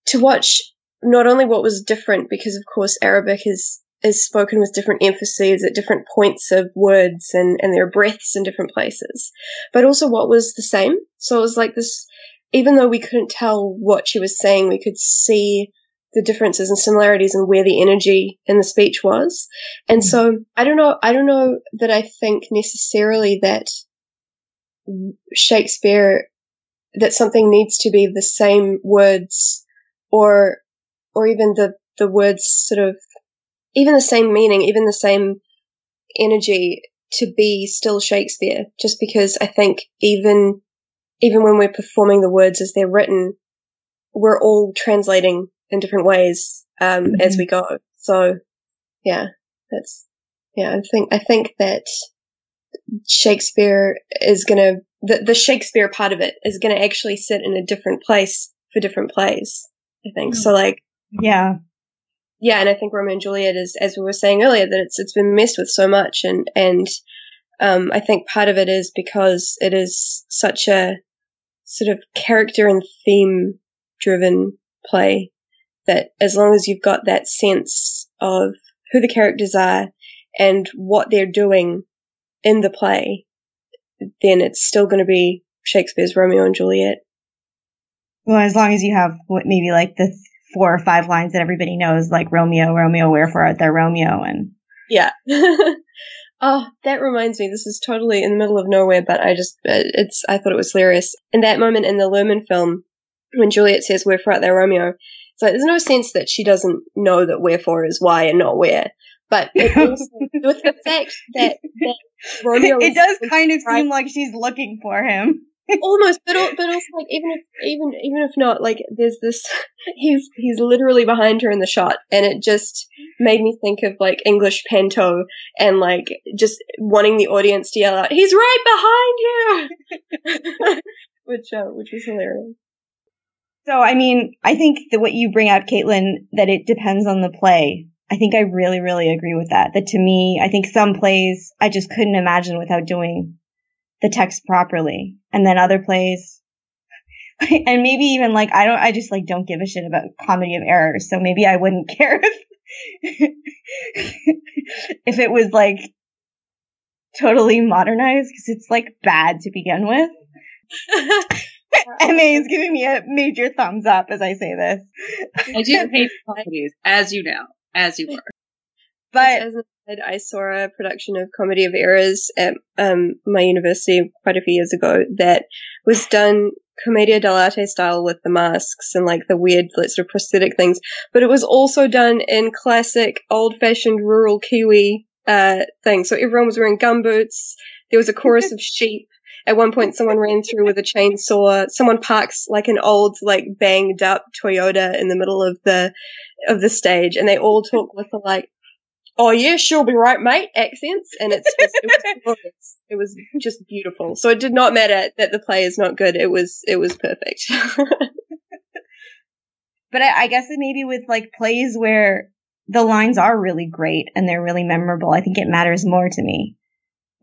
to watch not only what was different, because of course Arabic is is spoken with different emphases at different points of words and, and there are breaths in different places, but also what was the same. So it was like this, even though we couldn't tell what she was saying, we could see the differences and similarities and where the energy in the speech was. And mm-hmm. so I don't know, I don't know that I think necessarily that Shakespeare that something needs to be the same words or or even the the words sort of even the same meaning, even the same energy to be still Shakespeare just because I think even even when we're performing the words as they're written we're all translating in different ways um, mm-hmm. as we go. So yeah, that's yeah, I think I think that Shakespeare is to, the, the Shakespeare part of it is to actually sit in a different place for different plays, I think. Mm. So like, yeah. Yeah, and I think Romeo and Juliet is, as we were saying earlier, that it's it's been messed with so much, and and um, I think part of it is because it is such a sort of character and theme driven play that as long as you've got that sense of who the characters are and what they're doing in the play, then it's still going to be Shakespeare's Romeo and Juliet. Well, as long as you have what maybe like the four or five lines that everybody knows, like Romeo, Romeo, wherefore art thou Romeo, and yeah. (laughs) oh, that reminds me. This is totally in the middle of nowhere, but I just uh, it's I thought it was hilarious. In that moment in the Luhrmann film, when Juliet says "Wherefore art thou Romeo," it's like there's no sense that she doesn't know that wherefore is why and not where. But (laughs) also, with the fact that, that (laughs) Romeo, it does kind of seem like she's looking for him. Almost, but (laughs) but also like even if even even if not, like there's this (laughs) he's he's literally behind her in the shot, and it just made me think of like English panto and like just wanting the audience to yell out, "He's right behind you," (laughs) which uh, which was hilarious. So, I mean, I think that what you bring out, Caitlin, that it depends on the play. I think I really, really agree with that. That to me, I think some plays I just couldn't imagine without doing the text properly. And then other plays, (laughs) and maybe even like, I don't, I just like don't give a shit about comedy of errors. So maybe I wouldn't (laughs) care if, if it was like totally modernized because it's like bad to begin with. (laughs) MA is giving me a major thumbs up as I say this. I do hate comedies, as you know, as you were. But As I said, I saw a production of Comedy of Errors at um, my university quite a few years ago that was done commedia dell'arte style with the masks and like the weird like, sort of prosthetic things, but it was also done in classic old-fashioned rural Kiwi uh, thing. So everyone was wearing gumboots. There was a chorus of (laughs) sheep. At one point, someone ran through with a chainsaw. Someone parks like an old, like banged up Toyota in the middle of the of the stage, and they all talk with the like oh yeah, she'll be right, mate, accents, and it's just, it was. (laughs) It was just beautiful. So it did not matter that the play is not good. It was it was perfect. (laughs) but I, I guess it maybe with like plays where the lines are really great and they're really memorable, I think it matters more to me.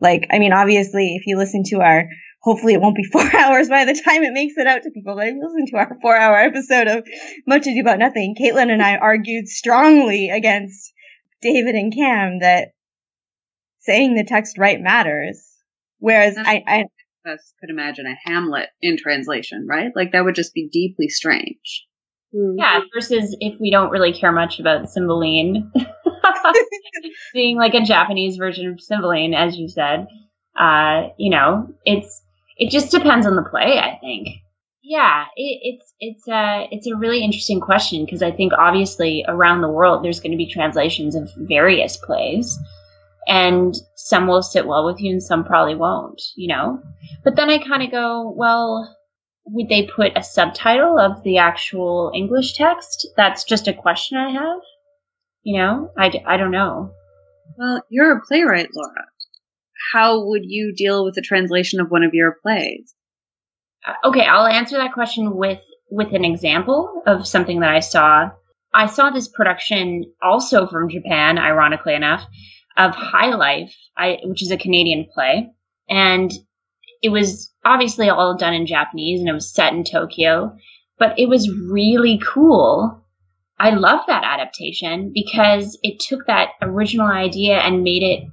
Like, I mean, obviously, if you listen to our, hopefully it won't be (laughs) four hours by the time it makes it out to people, but if you listen to our four hour episode of Much Ado About Nothing, Caitlin and I argued strongly against David and Cam that saying the text right matters. Whereas I, I, Us could imagine a Hamlet in translation, right? Like that would just be deeply strange. Hmm. Yeah, versus if we don't really care much about Cymbeline, (laughs) being like a Japanese version of Cymbeline, as you said, uh, you know, it's it just depends on the play. I think. Yeah, it, it's it's a it's a really interesting question because I think obviously around the world there's going to be translations of various plays, and some will sit well with you and some probably won't. You know, but then I kind of go, well, would they put a subtitle of the actual English text? That's just a question I have. You know, I I don't know. Well, you're a playwright, Laura. How would you deal with the translation of one of your plays? Uh, Okay, I'll answer that question with with an example of something that I saw. I saw this production also from Japan, ironically enough, of High Life, I, which is a Canadian play, and it was obviously all done in Japanese and it was set in Tokyo, but it was really cool. I love that adaptation because it took that original idea and made it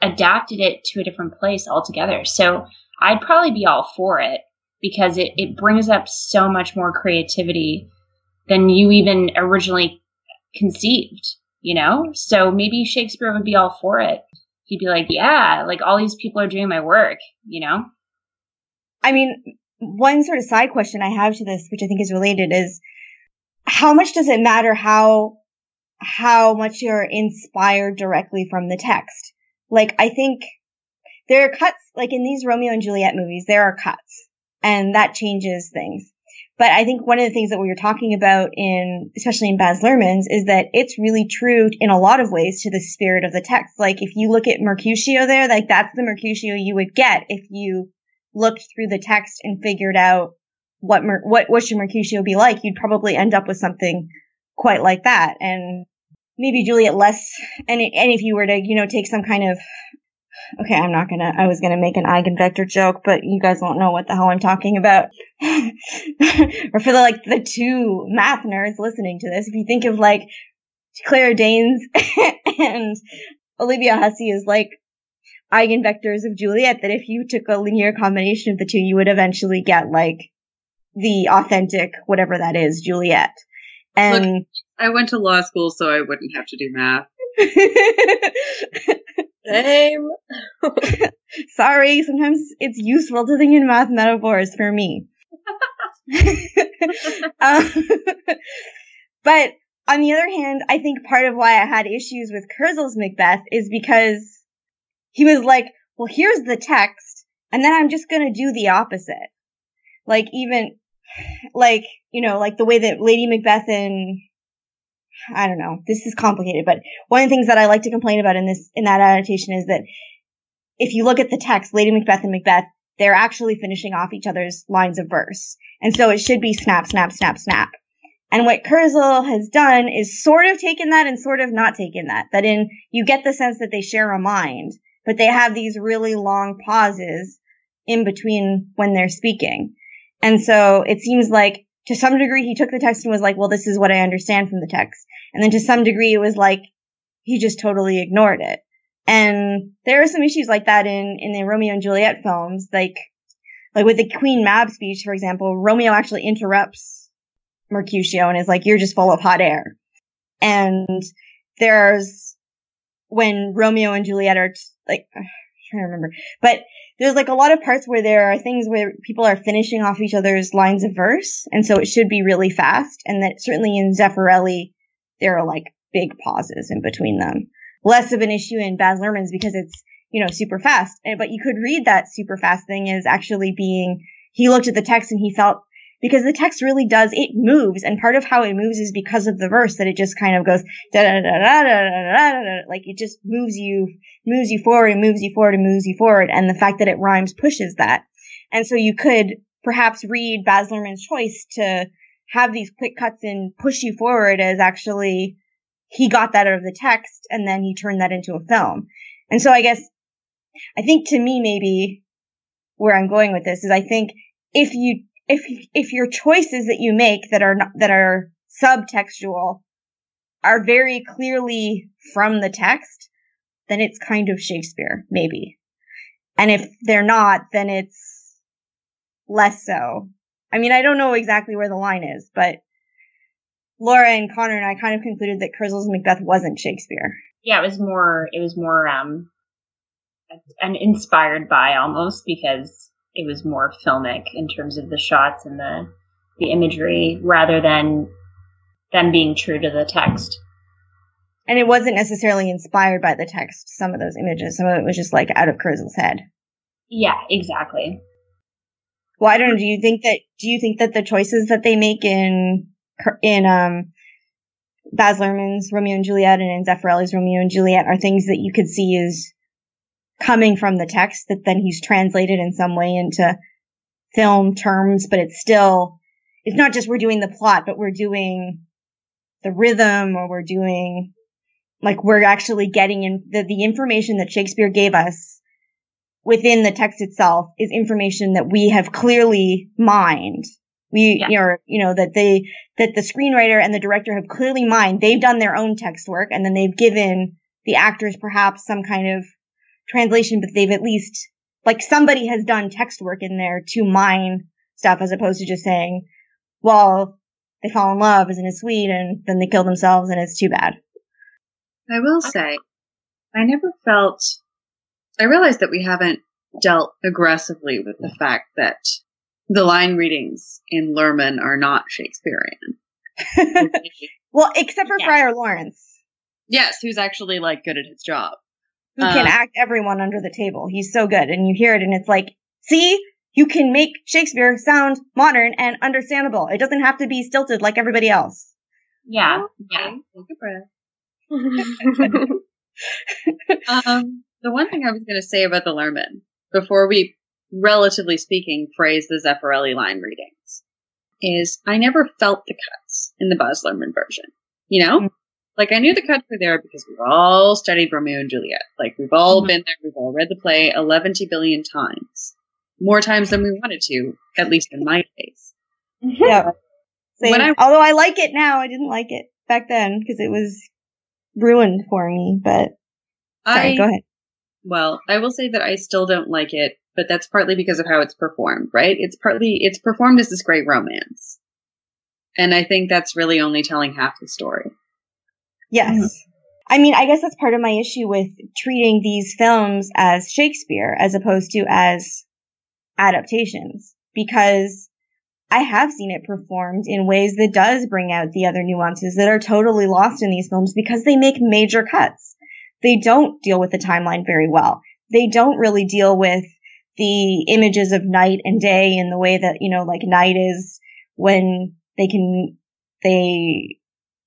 adapted it to a different place altogether. So I'd probably be all for it because it, it brings up so much more creativity than you even originally conceived, you know? So maybe Shakespeare would be all for it. He'd be like, yeah, like all these people are doing my work, you know? I mean, one sort of side question I have to this, which I think is related, is how much does it matter how how much you're inspired directly from the text? Like, I think there are cuts, like in these Romeo and Juliet movies, there are cuts, and that changes things. But I think one of the things that we were talking about in, especially in Baz Luhrmann's, is that it's really true in a lot of ways to the spirit of the text. Like if you look at Mercutio there, like that's the Mercutio you would get if you looked through the text and figured out what Mer- what what should Mercutio be like. You'd probably end up with something quite like that, and maybe Juliet less. And it, and if you were to you know take some kind of Okay, I'm not gonna, I was gonna make an eigenvector joke, but you guys won't know what the hell I'm talking about. (laughs) or for the, like, the two math nerds listening to this, if you think of, like, Claire Danes (laughs) and Olivia Hussey as, like, eigenvectors of Juliet, that if you took a linear combination of the two, you would eventually get, like, the authentic, whatever that is, Juliet. And, I went to law school, so I wouldn't have to do math. (laughs) Same. (laughs) Sorry, sometimes it's useful to think in math metaphors for me. (laughs) (laughs) um, but on the other hand, I think part of why I had issues with Kurzel's Macbeth is because he was like, well, here's the text, and then I'm just gonna do the opposite. Like even, like, you know, like the way that Lady Macbeth in I don't know. This is complicated, but one of the things that I like to complain about in this, in that adaptation is that if you look at the text, Lady Macbeth and Macbeth, they're actually finishing off each other's lines of verse. And so it should be snap, snap, snap, snap. And what Kurzel has done is sort of taken that and sort of not taken that. That in, you get the sense that they share a mind, but they have these really long pauses in between when they're speaking. And so it seems like to some degree he took the text and was like, well, this is what I understand from the text. And then to some degree it was like he just totally ignored it. And there are some issues like that in, in the Romeo and Juliet films. Like, Like with the Queen Mab speech, for example, Romeo actually interrupts Mercutio and is like, you're just full of hot air. And there's when Romeo and Juliet are like, I'm trying to remember, but there's like a lot of parts where there are things where people are finishing off each other's lines of verse. And so it should be really fast. And that certainly in Zeffirelli, there are like big pauses in between them. Less of an issue in Baz Luhrmann's because it's, you know, super fast. Eh, but you could read that super fast thing as actually being, he looked at the text and he felt because the text really does, it moves. And part of how it moves is because of the verse that it just kind of goes da da da da da da da da. Like it just moves you, moves you forward and moves you forward and moves you forward. And the fact that it rhymes pushes that. And so you could perhaps read Baz Luhrmann's choice to have these quick cuts and push you forward as actually he got that out of the text and then he turned that into a film. And so I guess I think to me maybe where I'm going with this is I think if you if if your choices that you make that are not, that are subtextual are very clearly from the text, then it's kind of Shakespeare, maybe. And if they're not, then it's less so. I mean, I don't know exactly where the line is, but Laura and Connor and I kind of concluded that Kurzel's Macbeth wasn't Shakespeare. Yeah, it was more, it was more, um, and inspired by almost because it was more filmic in terms of the shots and the the imagery rather than them being true to the text. And it wasn't necessarily inspired by the text, some of those images. Some of it was just like out of Kurzel's head. Yeah, exactly. Well, I don't know. Do you think that, do you think that the choices that they make in, in, um, Baz Luhrmann's Romeo and Juliet and in Zeffirelli's Romeo and Juliet are things that you could see as coming from the text that then he's translated in some way into film terms, but it's still, it's not just we're doing the plot, but we're doing the rhythm or we're doing, like we're actually getting in the, the information that Shakespeare gave us within the text itself is information that we have clearly mined. We, yeah. you know, you know, that they, that the screenwriter and the director have clearly mined. They've done their own text work and then they've given the actors perhaps some kind of translation, but they've at least, like somebody has done text work in there to mine stuff as opposed to just saying, well, they fall in love, isn't it sweet? And then they kill themselves and it's too bad. I will say, I never felt, I realized that we haven't dealt aggressively with the fact that the line readings in Luhrmann are not Shakespearean. (laughs) well, except for yeah. Friar Lawrence. Yes, who's actually like good at his job who can uh, act everyone under the table. He's so good. And you hear it and it's like, see, you can make Shakespeare sound modern and understandable. It doesn't have to be stilted like everybody else. Yeah. Oh, yeah. Take a breath. um, the one thing I was going to say about the Luhrmann before we, relatively speaking, phrase the Zeffirelli line readings is I never felt the cuts in the Baz Luhrmann version. You know, mm-hmm. Like I knew the cuts were there because we've all studied Romeo and Juliet. Like we've all mm-hmm. been there. We've all read the play 11 billion times. More times than we wanted to, at least in my case. (laughs) Yeah. When I, Although I like it now, I didn't like it back then because it was ruined for me, but sorry, I, go ahead. Well, I will say that I still don't like it, but that's partly because of how it's performed, right? It's partly, it's performed as this great romance. And I think that's really only telling half the story. Yes. Mm-hmm. I mean, I guess that's part of my issue with treating these films as Shakespeare as opposed to as adaptations because I have seen it performed in ways that does bring out the other nuances that are totally lost in these films because they make major cuts. They don't deal with the timeline very well. They don't really deal with the images of night and day in the way that, you know, like night is when they can, they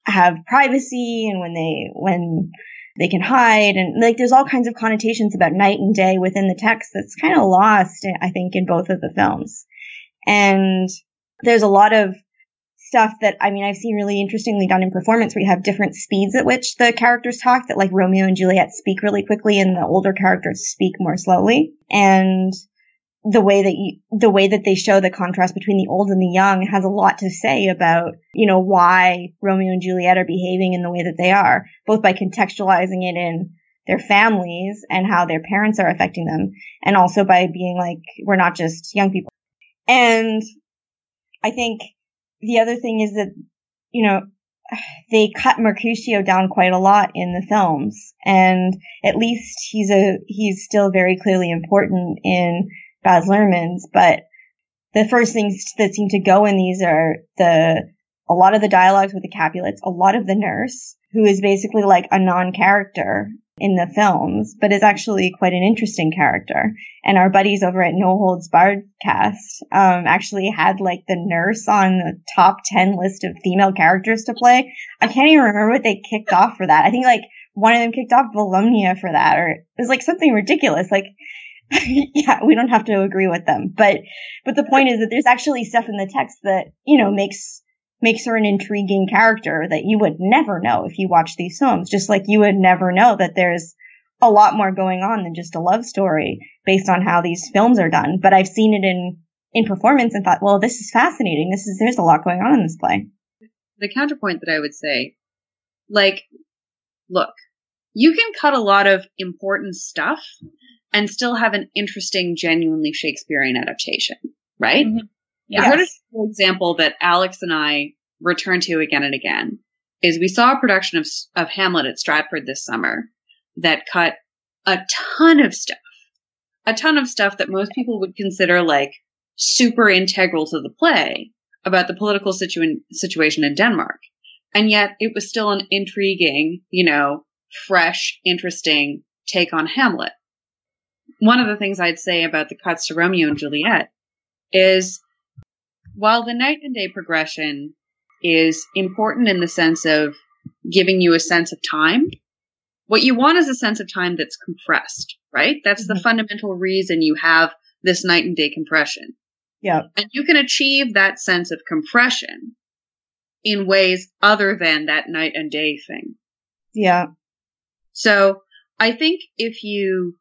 have privacy and when they, when they can hide and like there's all kinds of connotations about night and day within the text that's kind of lost, I think, in both of the films. And there's a lot of stuff that, I mean, I've seen really interestingly done in performance where you have different speeds at which the characters talk that like Romeo and Juliet speak really quickly and the older characters speak more slowly. And the way that you, the way that they show the contrast between the old and the young has a lot to say about, you know, why Romeo and Juliet are behaving in the way that they are, both by contextualizing it in their families and how their parents are affecting them, and also by being like, we're not just young people. And I think the other thing is that, you know, they cut Mercutio down quite a lot in the films. And at least he's a, he's still very clearly important in Baz Luhrmann's, but the first things that seem to go in these are the, a lot of the dialogues with the Capulets, a lot of the nurse, who is basically like a non-character in the films, but is actually quite an interesting character. And our buddies over at No Holds Barred cast um, actually had like the nurse on the top 10 list of female characters to play. I can't even remember what they kicked off for that. I think like one of them kicked off Volumnia for that, or it was like something ridiculous. Like, (laughs) yeah, we don't have to agree with them, but, but the point is that there's actually stuff in the text that, you know, makes makes her an intriguing character that you would never know if you watch these films, just like you would never know that there's a lot more going on than just a love story based on how these films are done. But I've seen it in, in performance and thought, well, this is fascinating. This is, there's a lot going on in this play. The counterpoint that I would say, like, look, you can cut a lot of important stuff and still have an interesting, genuinely Shakespearean adaptation, right? Mm-hmm. Yeah. Heard a example that Alex and I return to again and again is we saw a production of, of Hamlet at Stratford this summer that cut a ton of stuff, a ton of stuff that most people would consider like super integral to the play about the political situ- situation in Denmark. And yet it was still an intriguing, you know, fresh, interesting take on Hamlet. One of the things I'd say about the cuts to Romeo and Juliet is while the night and day progression is important in the sense of giving you a sense of time, what you want is a sense of time that's compressed, right? That's mm-hmm. the fundamental reason you have this night and day compression. Yeah. And you can achieve that sense of compression in ways other than that night and day thing. Yeah. So I think if you,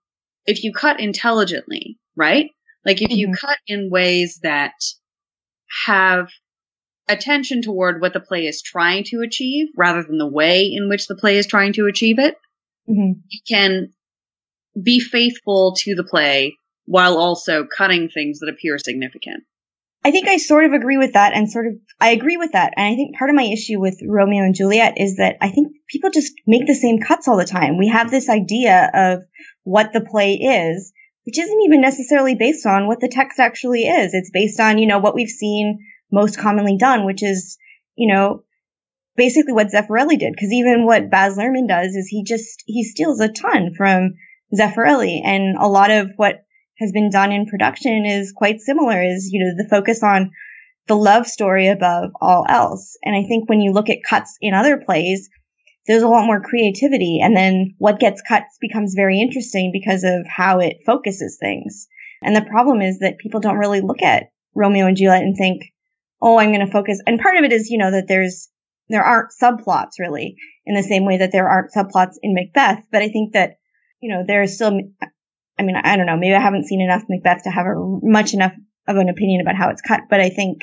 if you cut intelligently, right? Like if mm-hmm. you cut in ways that have attention toward what the play is trying to achieve rather than the way in which the play is trying to achieve it. Mm-hmm. You can be faithful to the play while also cutting things that appear significant. I think I sort of agree with that and sort of, I agree with that. And I think part of my issue with Romeo and Juliet is that I think people just make the same cuts all the time. We have this idea of what the play is which isn't even necessarily based on what the text actually is. It's based on, you know, what we've seen most commonly done, which is, you know, basically what Zeffirelli did. Cause even what Baz Luhrmann does is he just, he steals a ton from Zeffirelli. And a lot of what has been done in production is quite similar is, you know, the focus on the love story above all else. And I think when you look at cuts in other plays, there's a lot more creativity. And then what gets cut becomes very interesting because of how it focuses things. And the problem is that people don't really look at Romeo and Juliet and think, oh, I'm going to focus. And part of it is, you know, that there's, there aren't subplots really in the same way that there aren't subplots in Macbeth. But I think that, you know, there's still, I mean, I don't know, maybe I haven't seen enough Macbeth to have a much enough of an opinion about how it's cut, but I think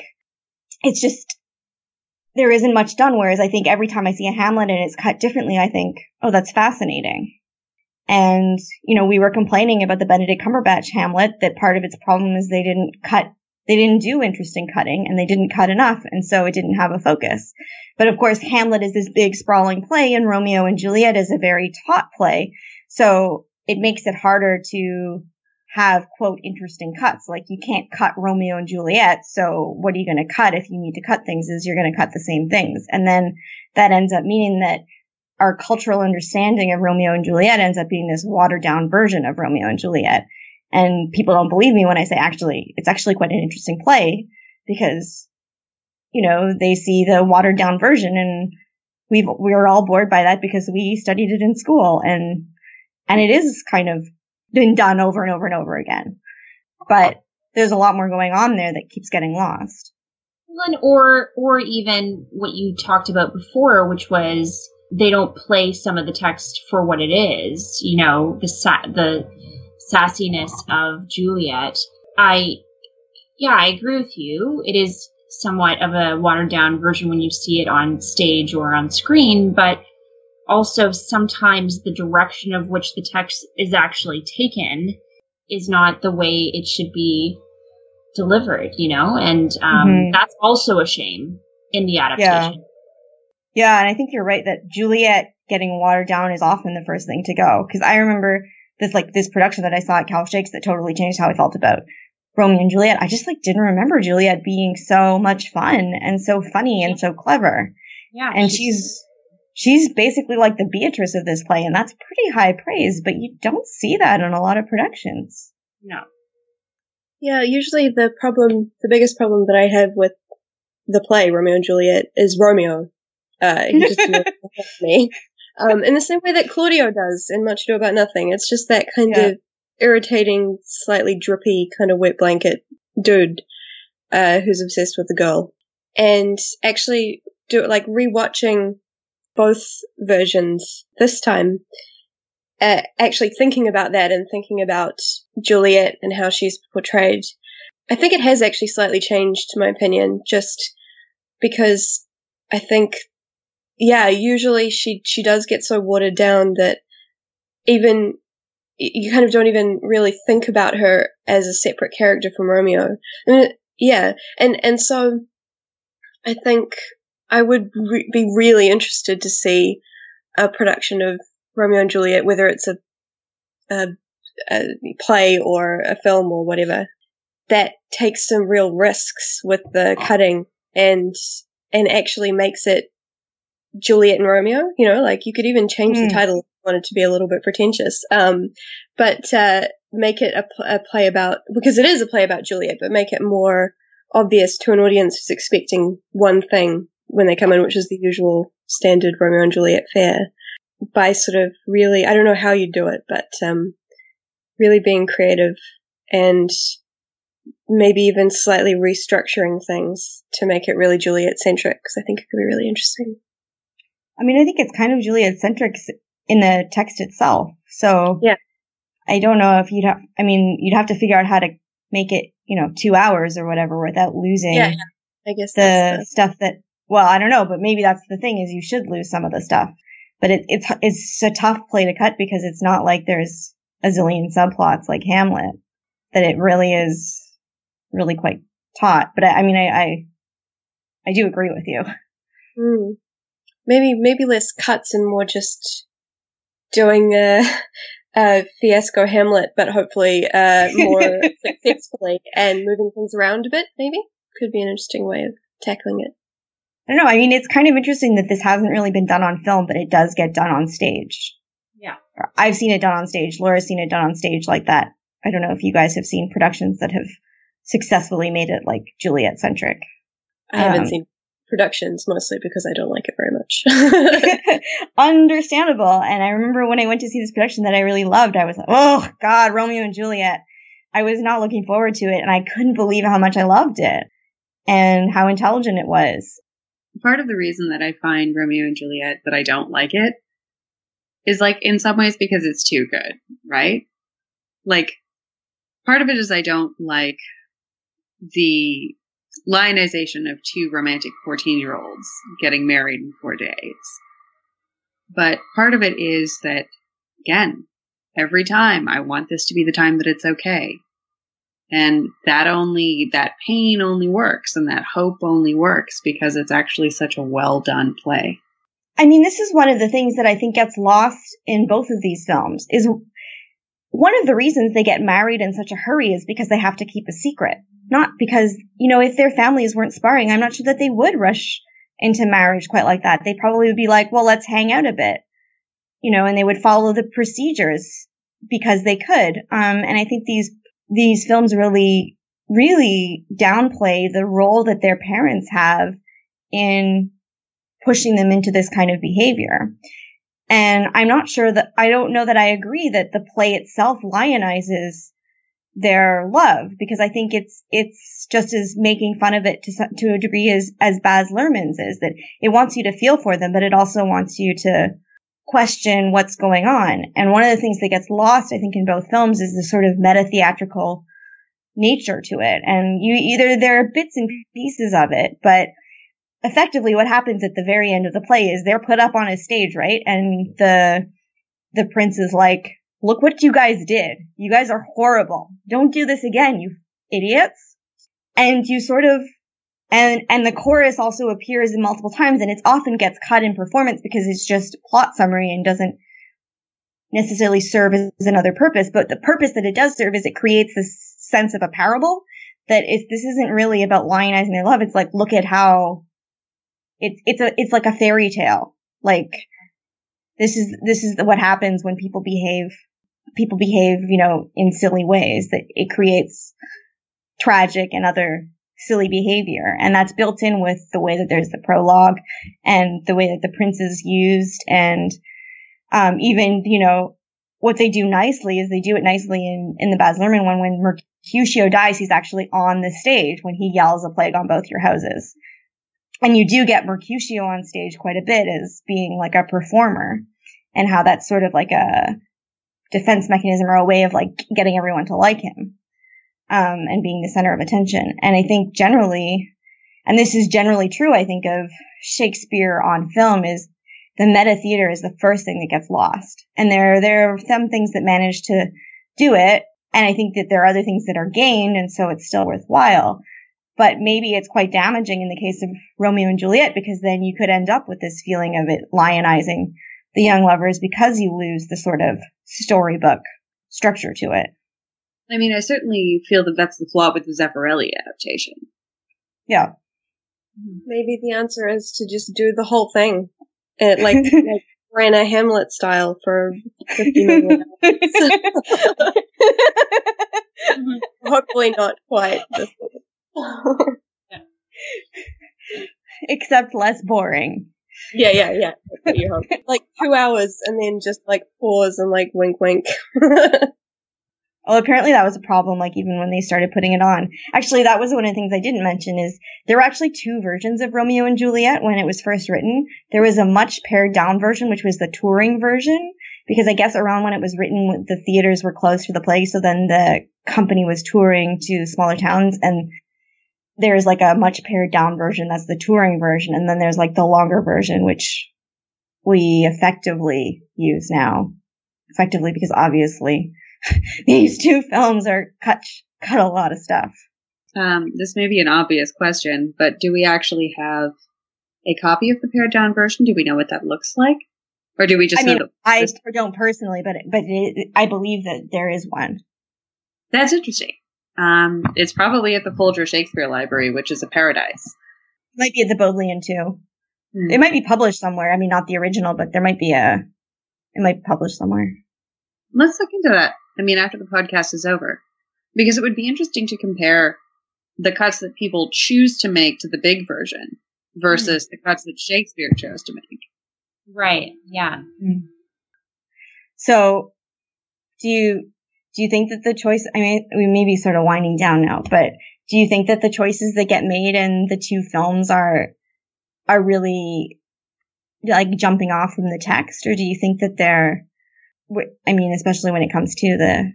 it's just, there isn't much done. Whereas I think every time I see a Hamlet and it's cut differently, I think, oh, that's fascinating. And, you know, we were complaining about the Benedict Cumberbatch Hamlet that part of its problem is they didn't cut, they didn't do interesting cutting and they didn't cut enough. And so it didn't have a focus. But of course, Hamlet is this big sprawling play and Romeo and Juliet is a very taut play. So it makes it harder to have quote interesting cuts. Like you can't cut Romeo and Juliet. So what are you going to cut if you need to cut things is you're going to cut the same things. And then that ends up meaning that our cultural understanding of Romeo and Juliet ends up being this watered down version of Romeo and Juliet. And people don't believe me when I say actually, it's actually quite an interesting play because, you know, they see the watered down version and we've, we're all bored by that because we studied it in school and, and it is kind of been done over and over and over again. But there's a lot more going on there that keeps getting lost. Or, or even what you talked about before, which was they don't play some of the text for what it is. You know, the sa- the sassiness of Juliet. I, yeah, I agree with you. It is somewhat of a watered down version when you see it on stage or on screen, but also sometimes the direction of which the text is actually taken is not the way it should be delivered, you know, and um, Mhm. that's also a shame in the adaptation. Yeah, and I think you're right that Juliet getting watered down is often the first thing to go. Because I remember this like this production that I saw at Cal Shakes that totally changed how I felt about Romeo and Juliet. I just like didn't remember Juliet being so much fun and so funny and so clever. Yeah, And she's she's basically like the Beatrice of this play, and that's pretty high praise, but you don't see that in a lot of productions. no. Yeah, usually the problem, the biggest problem that I have with the play Romeo and Juliet is Romeo. Uh, he just annoys the heck out of me. Um, in the same way that Claudio does in Much Ado About Nothing. It's just that kind Yeah. of irritating, slightly drippy kind of wet blanket dude, uh, who's obsessed with the girl. And actually do it like rewatching both versions this time, uh, actually thinking about that and thinking about Juliet and how she's portrayed, I think it has actually slightly changed my opinion just because I think, yeah, usually she, she does get so watered down that even you kind of don't even really think about her as a separate character from Romeo. I mean, yeah, and and so I think I would re- be really interested to see a production of Romeo and Juliet, whether it's a, a a play or a film or whatever, that takes some real risks with the cutting and and actually makes it Juliet and Romeo. You know, like you could even change the Hmm. title if you wanted to be a little bit pretentious. Um, but uh, make it a, a play about because it is a play about Juliet, but make it more obvious to an audience who's expecting one thing when they come in, which is the usual standard Romeo and Juliet fare. By sort of really, I don't know how you do it, but um, really being creative and maybe even slightly restructuring things to make it really Juliet centric because I think it could be really interesting. I mean, I think it's kind of Juliet centric in the text itself. So Yeah. I don't know if you'd have, I mean, you'd have to figure out how to make it, you know, two hours or whatever without losing Yeah, I guess the that's stuff that, well, I don't know, but maybe that's the thing is you should lose some of the stuff. But it, it's, it's a tough play to cut because it's not like there's a zillion subplots like Hamlet that it really is really quite taut. But I, I mean, I, I, I do agree with you. Hmm. Maybe maybe less cuts and more just doing a, (laughs) a fiasco Hamlet, but hopefully uh, more (laughs) successfully and moving things around a bit. Maybe could be an interesting way of tackling it. I don't know. I mean, it's kind of interesting that this hasn't really been done on film, but it does get done on stage. Yeah. I've seen it done on stage. Laura's seen it done on stage like that. I don't know if you guys have seen productions that have successfully made it like Juliet centric. I haven't Um, seen productions mostly because I don't like it very much. (laughs) Understandable. And I remember when I went to see this production that I really loved, I was like, oh God, Romeo and Juliet. I was not looking forward to it and I couldn't believe how much I loved it and how intelligent it was. Part of the reason that I find Romeo and Juliet that I don't like it is like in some ways because it's too good, right? Like part of it is I don't like the lionization of two romantic 14 year olds getting married in four days. But part of it is that, again, every time I want this to be the time that it's okay. And that only, that pain only works and that hope only works because it's actually such a well done play. I mean, this is one of the things that I think gets lost in both of these films is one of the reasons they get married in such a hurry is because they have to keep a secret. Not because, you know, if their families weren't sparring, I'm not sure that they would rush into marriage quite like that. They probably would be like, well, let's hang out a bit, you know, and they would follow the procedures because they could. Um, and I think these, these films really, really downplay the role that their parents have in pushing them into this kind of behavior. And I'm not sure that, I don't know that I agree that the play itself lionizes their love because I think it's, it's just as making fun of it to, to a degree as, as Baz Luhrmann's is that it wants you to feel for them, but it also wants you to question what's going on. And one of the things that gets lost, I think, in both films is the sort of meta theatrical nature to it. And you either, there are bits and pieces of it, but effectively what happens at the very end of the play is they're put up on a stage, right? And the, the prince is like, look what you guys did. You guys are horrible. Don't do this again, you idiots. and you sort of and and the chorus also appears in multiple times and it often gets cut in performance because it's just plot summary and doesn't necessarily serve as another purpose. But the purpose that it does serve is it creates this sense of a parable that if this isn't really about lionizing their love it's like look at how it's it's a it's like a fairy tale. Like this is this is what happens when people behave people behave you know in silly ways that it creates tragic and other silly behavior. And that's built in with the way that there's the prologue and the way that the prince is used. And, um, even, you know, what they do nicely is they do it nicely in, in the Baz Luhrmann one. When Mercutio dies, he's actually on the stage when he yells a plague on both your houses. And you do get Mercutio on stage quite a bit as being like a performer and how that's sort of like a defense mechanism or a way of like getting everyone to like him um, and being the center of attention. And I think generally, and this is generally true, I think of Shakespeare on film is the meta theater is the first thing that gets lost. And there, there are some things that manage to do it. And I think that there are other things that are gained. And so it's still worthwhile. But maybe it's quite damaging in the case of Romeo and Juliet because then you could end up with this feeling of it lionizing the young lovers because you lose the sort of storybook structure to it. I mean, I certainly feel that that's the flaw with the Zeffirelli adaptation. Yeah. Hmm. Maybe the answer is to just do the whole thing. It, like, (laughs) like Branagh Hamlet style for 50 million. Mm-hmm. (laughs) Hopefully not quite. (laughs) Except less boring. Yeah, yeah, yeah. like two hours and then just like pause and like wink wink. Well, apparently that was a problem, like even when they started putting it on. Actually, that was one of the things I didn't mention is there were actually two versions of Romeo and Juliet when it was first written. There was a much pared down version, which was the touring version, because I guess around when it was written, the theaters were closed for the play, so then the company was touring to smaller towns, and there's like a much pared down version, that's the touring version, and then there's like the longer version, which we effectively use now. Effectively because obviously (laughs) these two films are cut cut a lot of stuff. Um, this may be an obvious question, but do we actually have a copy of the pared down version? Do we know what that looks like, or do we just? I mean, I don't personally, but but it, I believe that there is one. That's interesting. Um, it's probably at the Folger Shakespeare Library, which is a paradise. It might be at the Bodleian too. Mm. It might be published somewhere. I mean, not the original, but there might be a. It might be published somewhere. Let's look into that. I mean, after the podcast is over, because it would be interesting to compare the cuts that people choose to make to the big version versus mm. the cuts that Shakespeare chose to make. Right. Yeah. Mm. So, do you do you think that the choice? I mean, we may be sort of winding down now, but do you think that the choices that get made in the two films are are really like jumping off from the text, or do you think that they're I mean, especially when it comes to the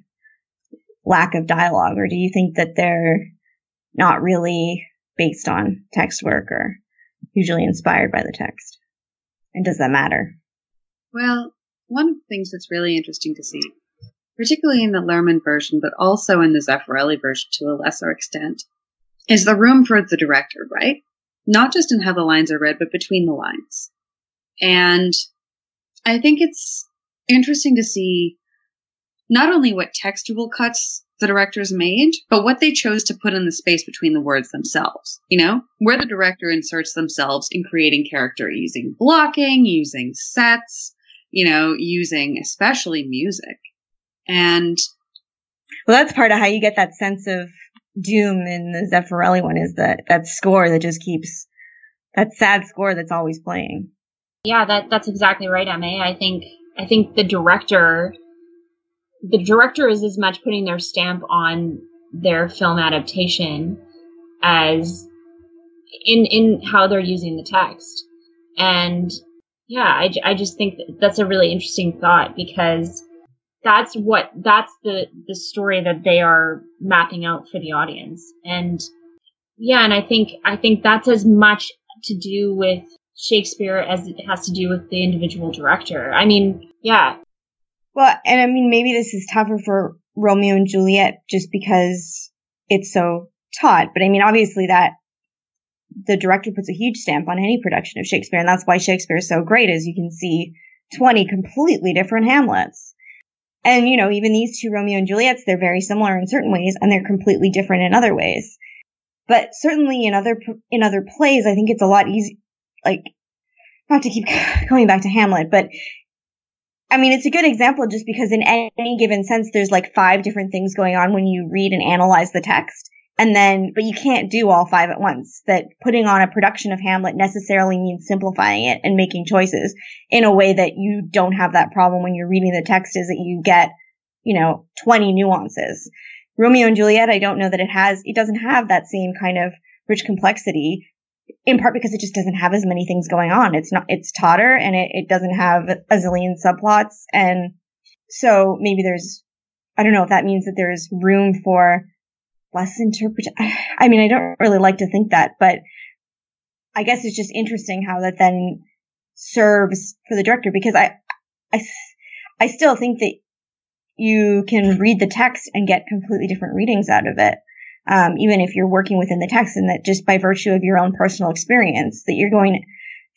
lack of dialogue, or do you think that they're not really based on text work or usually inspired by the text? And does that matter? Well, one of the things that's really interesting to see, particularly in the Luhrmann version, but also in the Zeffirelli version to a lesser extent, is the room for the director, right? Not just in how the lines are read, but between the lines. And I think it's interesting to see not only what textual cuts the directors made, but what they chose to put in the space between the words themselves. You know, where the director inserts themselves in creating character using blocking, using sets, you know, using especially music. And well, that's part of how you get that sense of doom in the Zeffirelli one is that that score that just keeps that sad score that's always playing. Yeah, that that's exactly right, Ma. I think I think the director, the director is as much putting their stamp on their film adaptation as in in how they're using the text. And yeah, I, I just think that that's a really interesting thought because that's what that's the the story that they are mapping out for the audience. And yeah, and I think I think that's as much to do with Shakespeare as it has to do with the individual director. I mean, yeah. Well, and I mean, maybe this is tougher for Romeo and Juliet just because it's so taut. But I mean, obviously that the director puts a huge stamp on any production of Shakespeare. And that's why Shakespeare is so great is you can see 20 completely different Hamlets. And, you know, even these two Romeo and Juliets, they're very similar in certain ways and they're completely different in other ways. But certainly in other, in other plays, I think it's a lot easier, like, not to keep (laughs) going back to Hamlet, but I mean, it's a good example just because in any given sense, there's like five different things going on when you read and analyze the text. And then, but you can't do all five at once. That putting on a production of Hamlet necessarily means simplifying it and making choices in a way that you don't have that problem when you're reading the text is that you get, you know, 20 nuances. Romeo and Juliet, I don't know that it has, it doesn't have that same kind of rich complexity in part because it just doesn't have as many things going on. It's not, it's tauter and it, it doesn't have a zillion subplots. And so maybe there's, I don't know if that means that there's room for less interpretation. (sighs) I mean, I don't really like to think that, but I guess it's just interesting how that then serves for the director because I, I, I still think that you can read the text and get completely different readings out of it. Um, even if you're working within the text and that just by virtue of your own personal experience that you're going,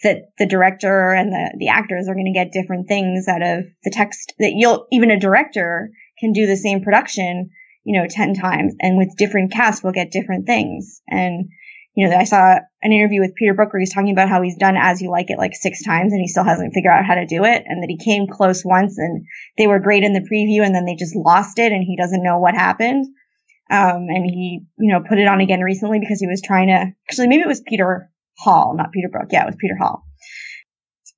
that the director and the, the actors are going to get different things out of the text that you'll, even a director can do the same production you know, 10 times and with different casts we'll get different things. And, you know, I saw an interview with Peter Brook where he's talking about how he's done As You Like It like six times and he still hasn't figured out how to do it and that he came close once and they were great in the preview and then they just lost it and he doesn't know what happened. Um, and he, you know, put it on again recently because he was trying to, actually maybe it was Peter Hall, not Peter Brook. Yeah, it was Peter Hall.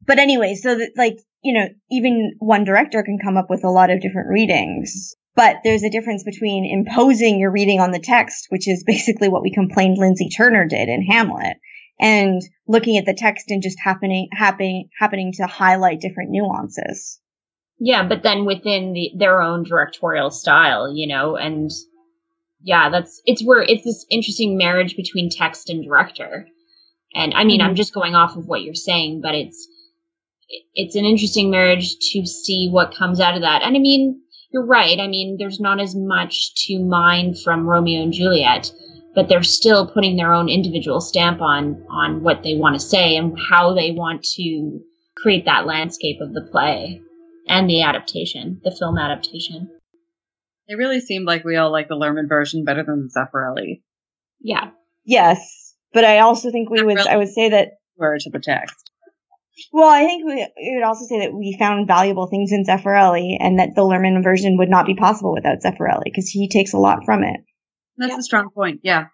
But anyway, so that like, you know, even one director can come up with a lot of different readings. But there's a difference between imposing your reading on the text, which is basically what we complained Lyndsey Turner did in Hamlet, and looking at the text and just happening, happening, happening to highlight different nuances. Yeah, but then within the, their own directorial style, you know, and yeah, that's, it's where it's this interesting marriage between text and director. And I mean, mm-hmm. I'm just going off of what you're saying, but it's, it's an interesting marriage to see what comes out of that. And I mean, you're right. I mean, there's not as much to mine from Romeo and Juliet, but they're still putting their own individual stamp on on what they want to say and how they want to create that landscape of the play and the adaptation, the film adaptation. It really seemed like we all like the Luhrmann version better than the Zeffirelli. Yeah. Yes, but I also think we would. I would say that word to the text. Well, I think we, we, would also say that we found valuable things in Zeffirelli and that the Luhrmann version would not be possible without Zeffirelli because he takes a lot from it. That's yep. a strong point. Yeah.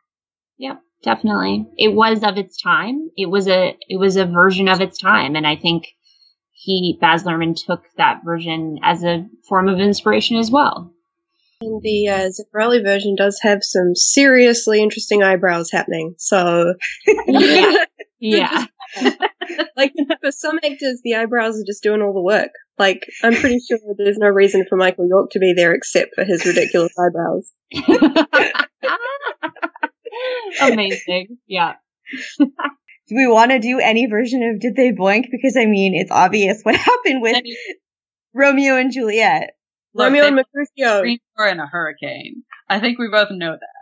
Yeah, definitely. It was of its time. It was a, it was a version of its time. And I think he, Baz Luhrmann took that version as a form of inspiration as well. And the uh, Zeffirelli version does have some seriously interesting eyebrows happening. So, yeah, (laughs) yeah. (laughs) like for some actors, the eyebrows are just doing all the work. Like I'm pretty sure there's no reason for Michael York to be there except for his ridiculous eyebrows. (laughs) Amazing. Yeah. do we want to do any version of Did They Boink? Because I mean, it's obvious what happened with I mean, Romeo and Juliet. Romeo and Mercutio. Or in a hurricane. I think we both know that.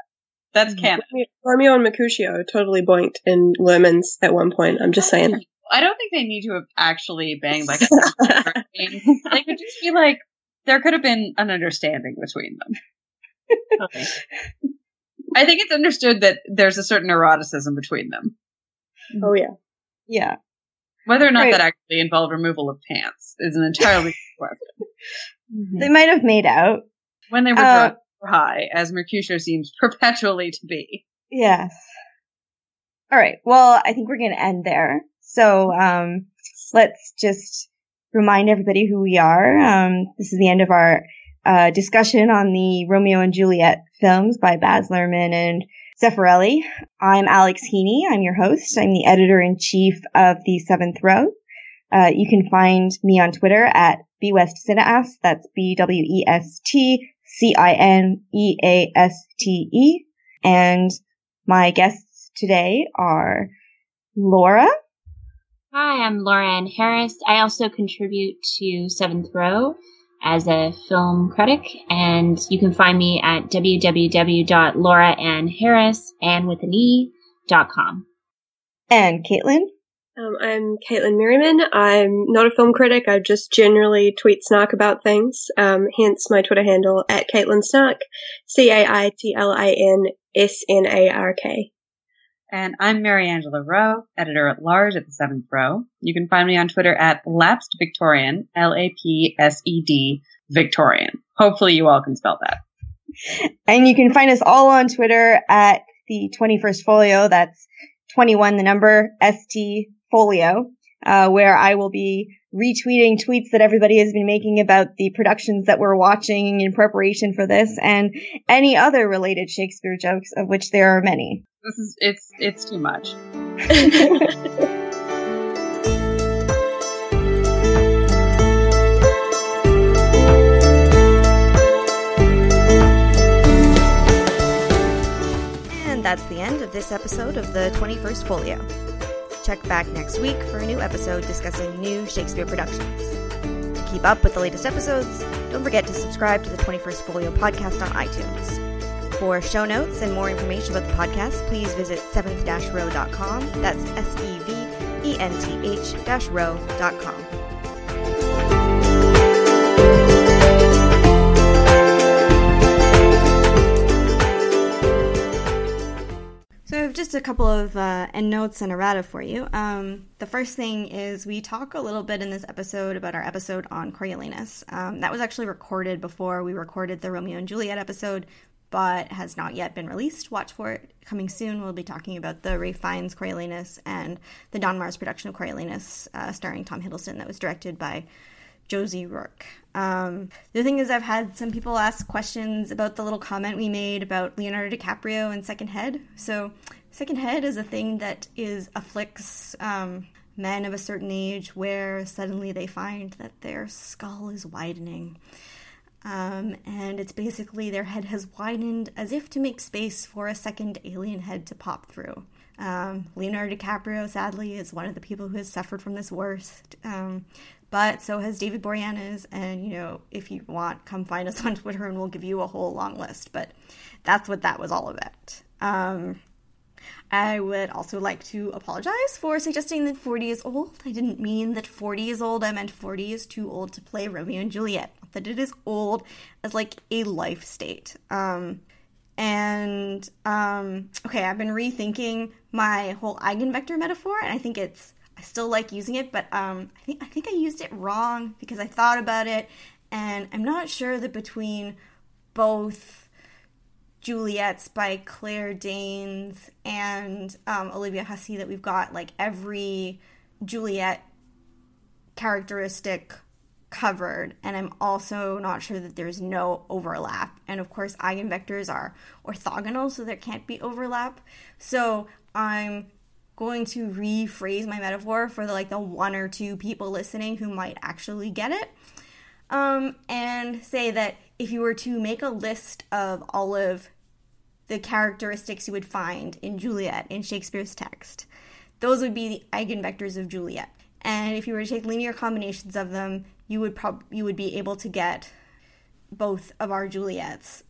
That's mm-hmm. canon. Romeo and Mercutio totally boinked in Luhrmann's at one point. I'm just saying. I don't think they need to have actually banged like (laughs) a hurricane. They could just be like, there could have been an understanding between them. Okay. I think it's understood that there's a certain eroticism between them. Oh yeah. Yeah. Whether or not right. that actually involved removal of pants is an entirely different question. (laughs) Mm-hmm. They might have made out. When they were uh, high, as Mercutio seems (laughs) perpetually to be. Yes. All right. Well, I think we're going to end there. So, um, let's just remind everybody who we are. Um, this is the end of our uh, discussion on the Romeo and Juliet films by Baz Luhrmann and Zeffirelli. I'm Alex Heeney. I'm your host. I'm the editor in chief of the Seventh Row. Uh, you can find me on Twitter at bwestcineaste. That's B W E S T C I N E A S T E. And my guests today are Laura. Hi, I'm Laura Ann Harris. I also contribute to Seventh Row. as a film critic, and you can find me at www.lauraannharris and with an e dot com. And Caitlin? Um, I'm Caitlin Merriman. I'm not a film critic. I just generally tweet snark about things. Um, hence my Twitter handle at Caitlin Snark, C A I T L I N S N A R K. And I'm Mary Angela Rowe, editor at large at the Seventh Row. You can find me on Twitter at Lapsed Victorian, L A P S E D Victorian. Hopefully you all can spell that. And you can find us all on Twitter at the 21st Folio. That's 21, the number, ST Folio, uh, where I will be retweeting tweets that everybody has been making about the productions that we're watching in preparation for this and any other related Shakespeare jokes, of which there are many. This is, it's, it's too much. (laughs) And that's the end of this episode of the 21st Folio. Check back next week for a new episode discussing new Shakespeare productions. To keep up with the latest episodes, don't forget to subscribe to the 21st Folio podcast on iTunes. For show notes and more information about the podcast, please visit 7th-row.com. That's S-E-V-E-N-T-H So I have just a couple of uh, end notes and errata for you. Um, the first thing is we talk a little bit in this episode about our episode on Coriolanus. Um, that was actually recorded before we recorded the Romeo and Juliet episode, but has not yet been released. Watch for it coming soon. We'll be talking about the Ralph Fiennes Coriolanus and the Donmar's production of Coriolanus, uh, starring Tom Hiddleston, that was directed by Josie Rourke. Um, the thing is, I've had some people ask questions about the little comment we made about Leonardo DiCaprio and Second Head. So, Second Head is a thing that is afflicts um, men of a certain age where suddenly they find that their skull is widening. Um, and it's basically their head has widened as if to make space for a second alien head to pop through. Um, Leonardo DiCaprio, sadly, is one of the people who has suffered from this worst. Um, but so has David Boreanaz. And, you know, if you want, come find us (laughs) on Twitter and we'll give you a whole long list. But that's what that was all about. Um, I would also like to apologize for suggesting that 40 is old. I didn't mean that 40 is old. I meant 40 is too old to play Romeo and Juliet. That it is old as like a life state. Um, and um, okay, I've been rethinking my whole eigenvector metaphor, and I think it's I still like using it, but um, I think I think I used it wrong because I thought about it, and I'm not sure that between both Juliet's by Claire Danes and um, Olivia Hussey that we've got like every Juliet characteristic covered and i'm also not sure that there's no overlap. And of course eigenvectors are orthogonal so there can't be overlap. So i'm going to rephrase my metaphor for the, like the one or two people listening who might actually get it um, and say that if you were to make a list of all of the characteristics you would find in Juliet in Shakespeare's text, those would be the eigenvectors of Juliet. And if you were to take linear combinations of them, you would prob- you would be able to get both of our Juliets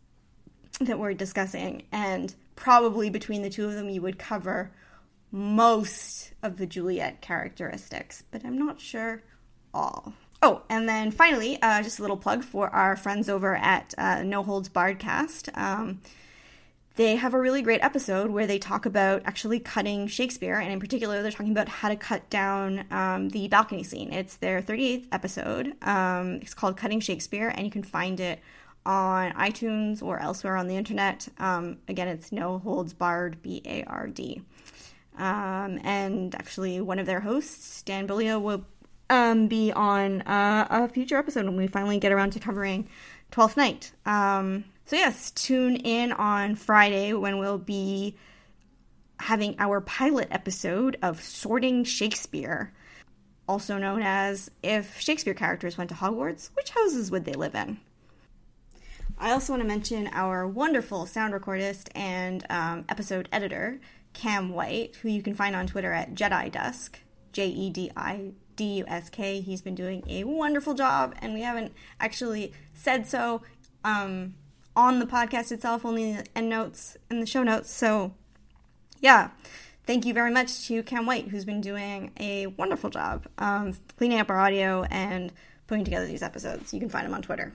that we're discussing, and probably between the two of them, you would cover most of the Juliet characteristics, but I'm not sure all. Oh, and then finally, uh, just a little plug for our friends over at uh, No Holds Bard Cast. Um, they have a really great episode where they talk about actually cutting Shakespeare, and in particular, they're talking about how to cut down um, the balcony scene. It's their 38th episode. Um, it's called Cutting Shakespeare, and you can find it on iTunes or elsewhere on the internet. Um, again, it's No Holds Bard, B A R D. Um, and actually, one of their hosts, Dan Bilio, will um, be on uh, a future episode when we finally get around to covering Twelfth Night. Um, so yes, tune in on Friday when we'll be having our pilot episode of Sorting Shakespeare, also known as If Shakespeare characters went to Hogwarts, which houses would they live in? I also want to mention our wonderful sound recordist and um, episode editor, Cam White, who you can find on Twitter at Jedi Dusk, J E D I D U S K. He's been doing a wonderful job, and we haven't actually said so um, on the podcast itself, only in the end notes and the show notes. So, yeah, thank you very much to Cam White, who's been doing a wonderful job um, cleaning up our audio and putting together these episodes. You can find him on Twitter.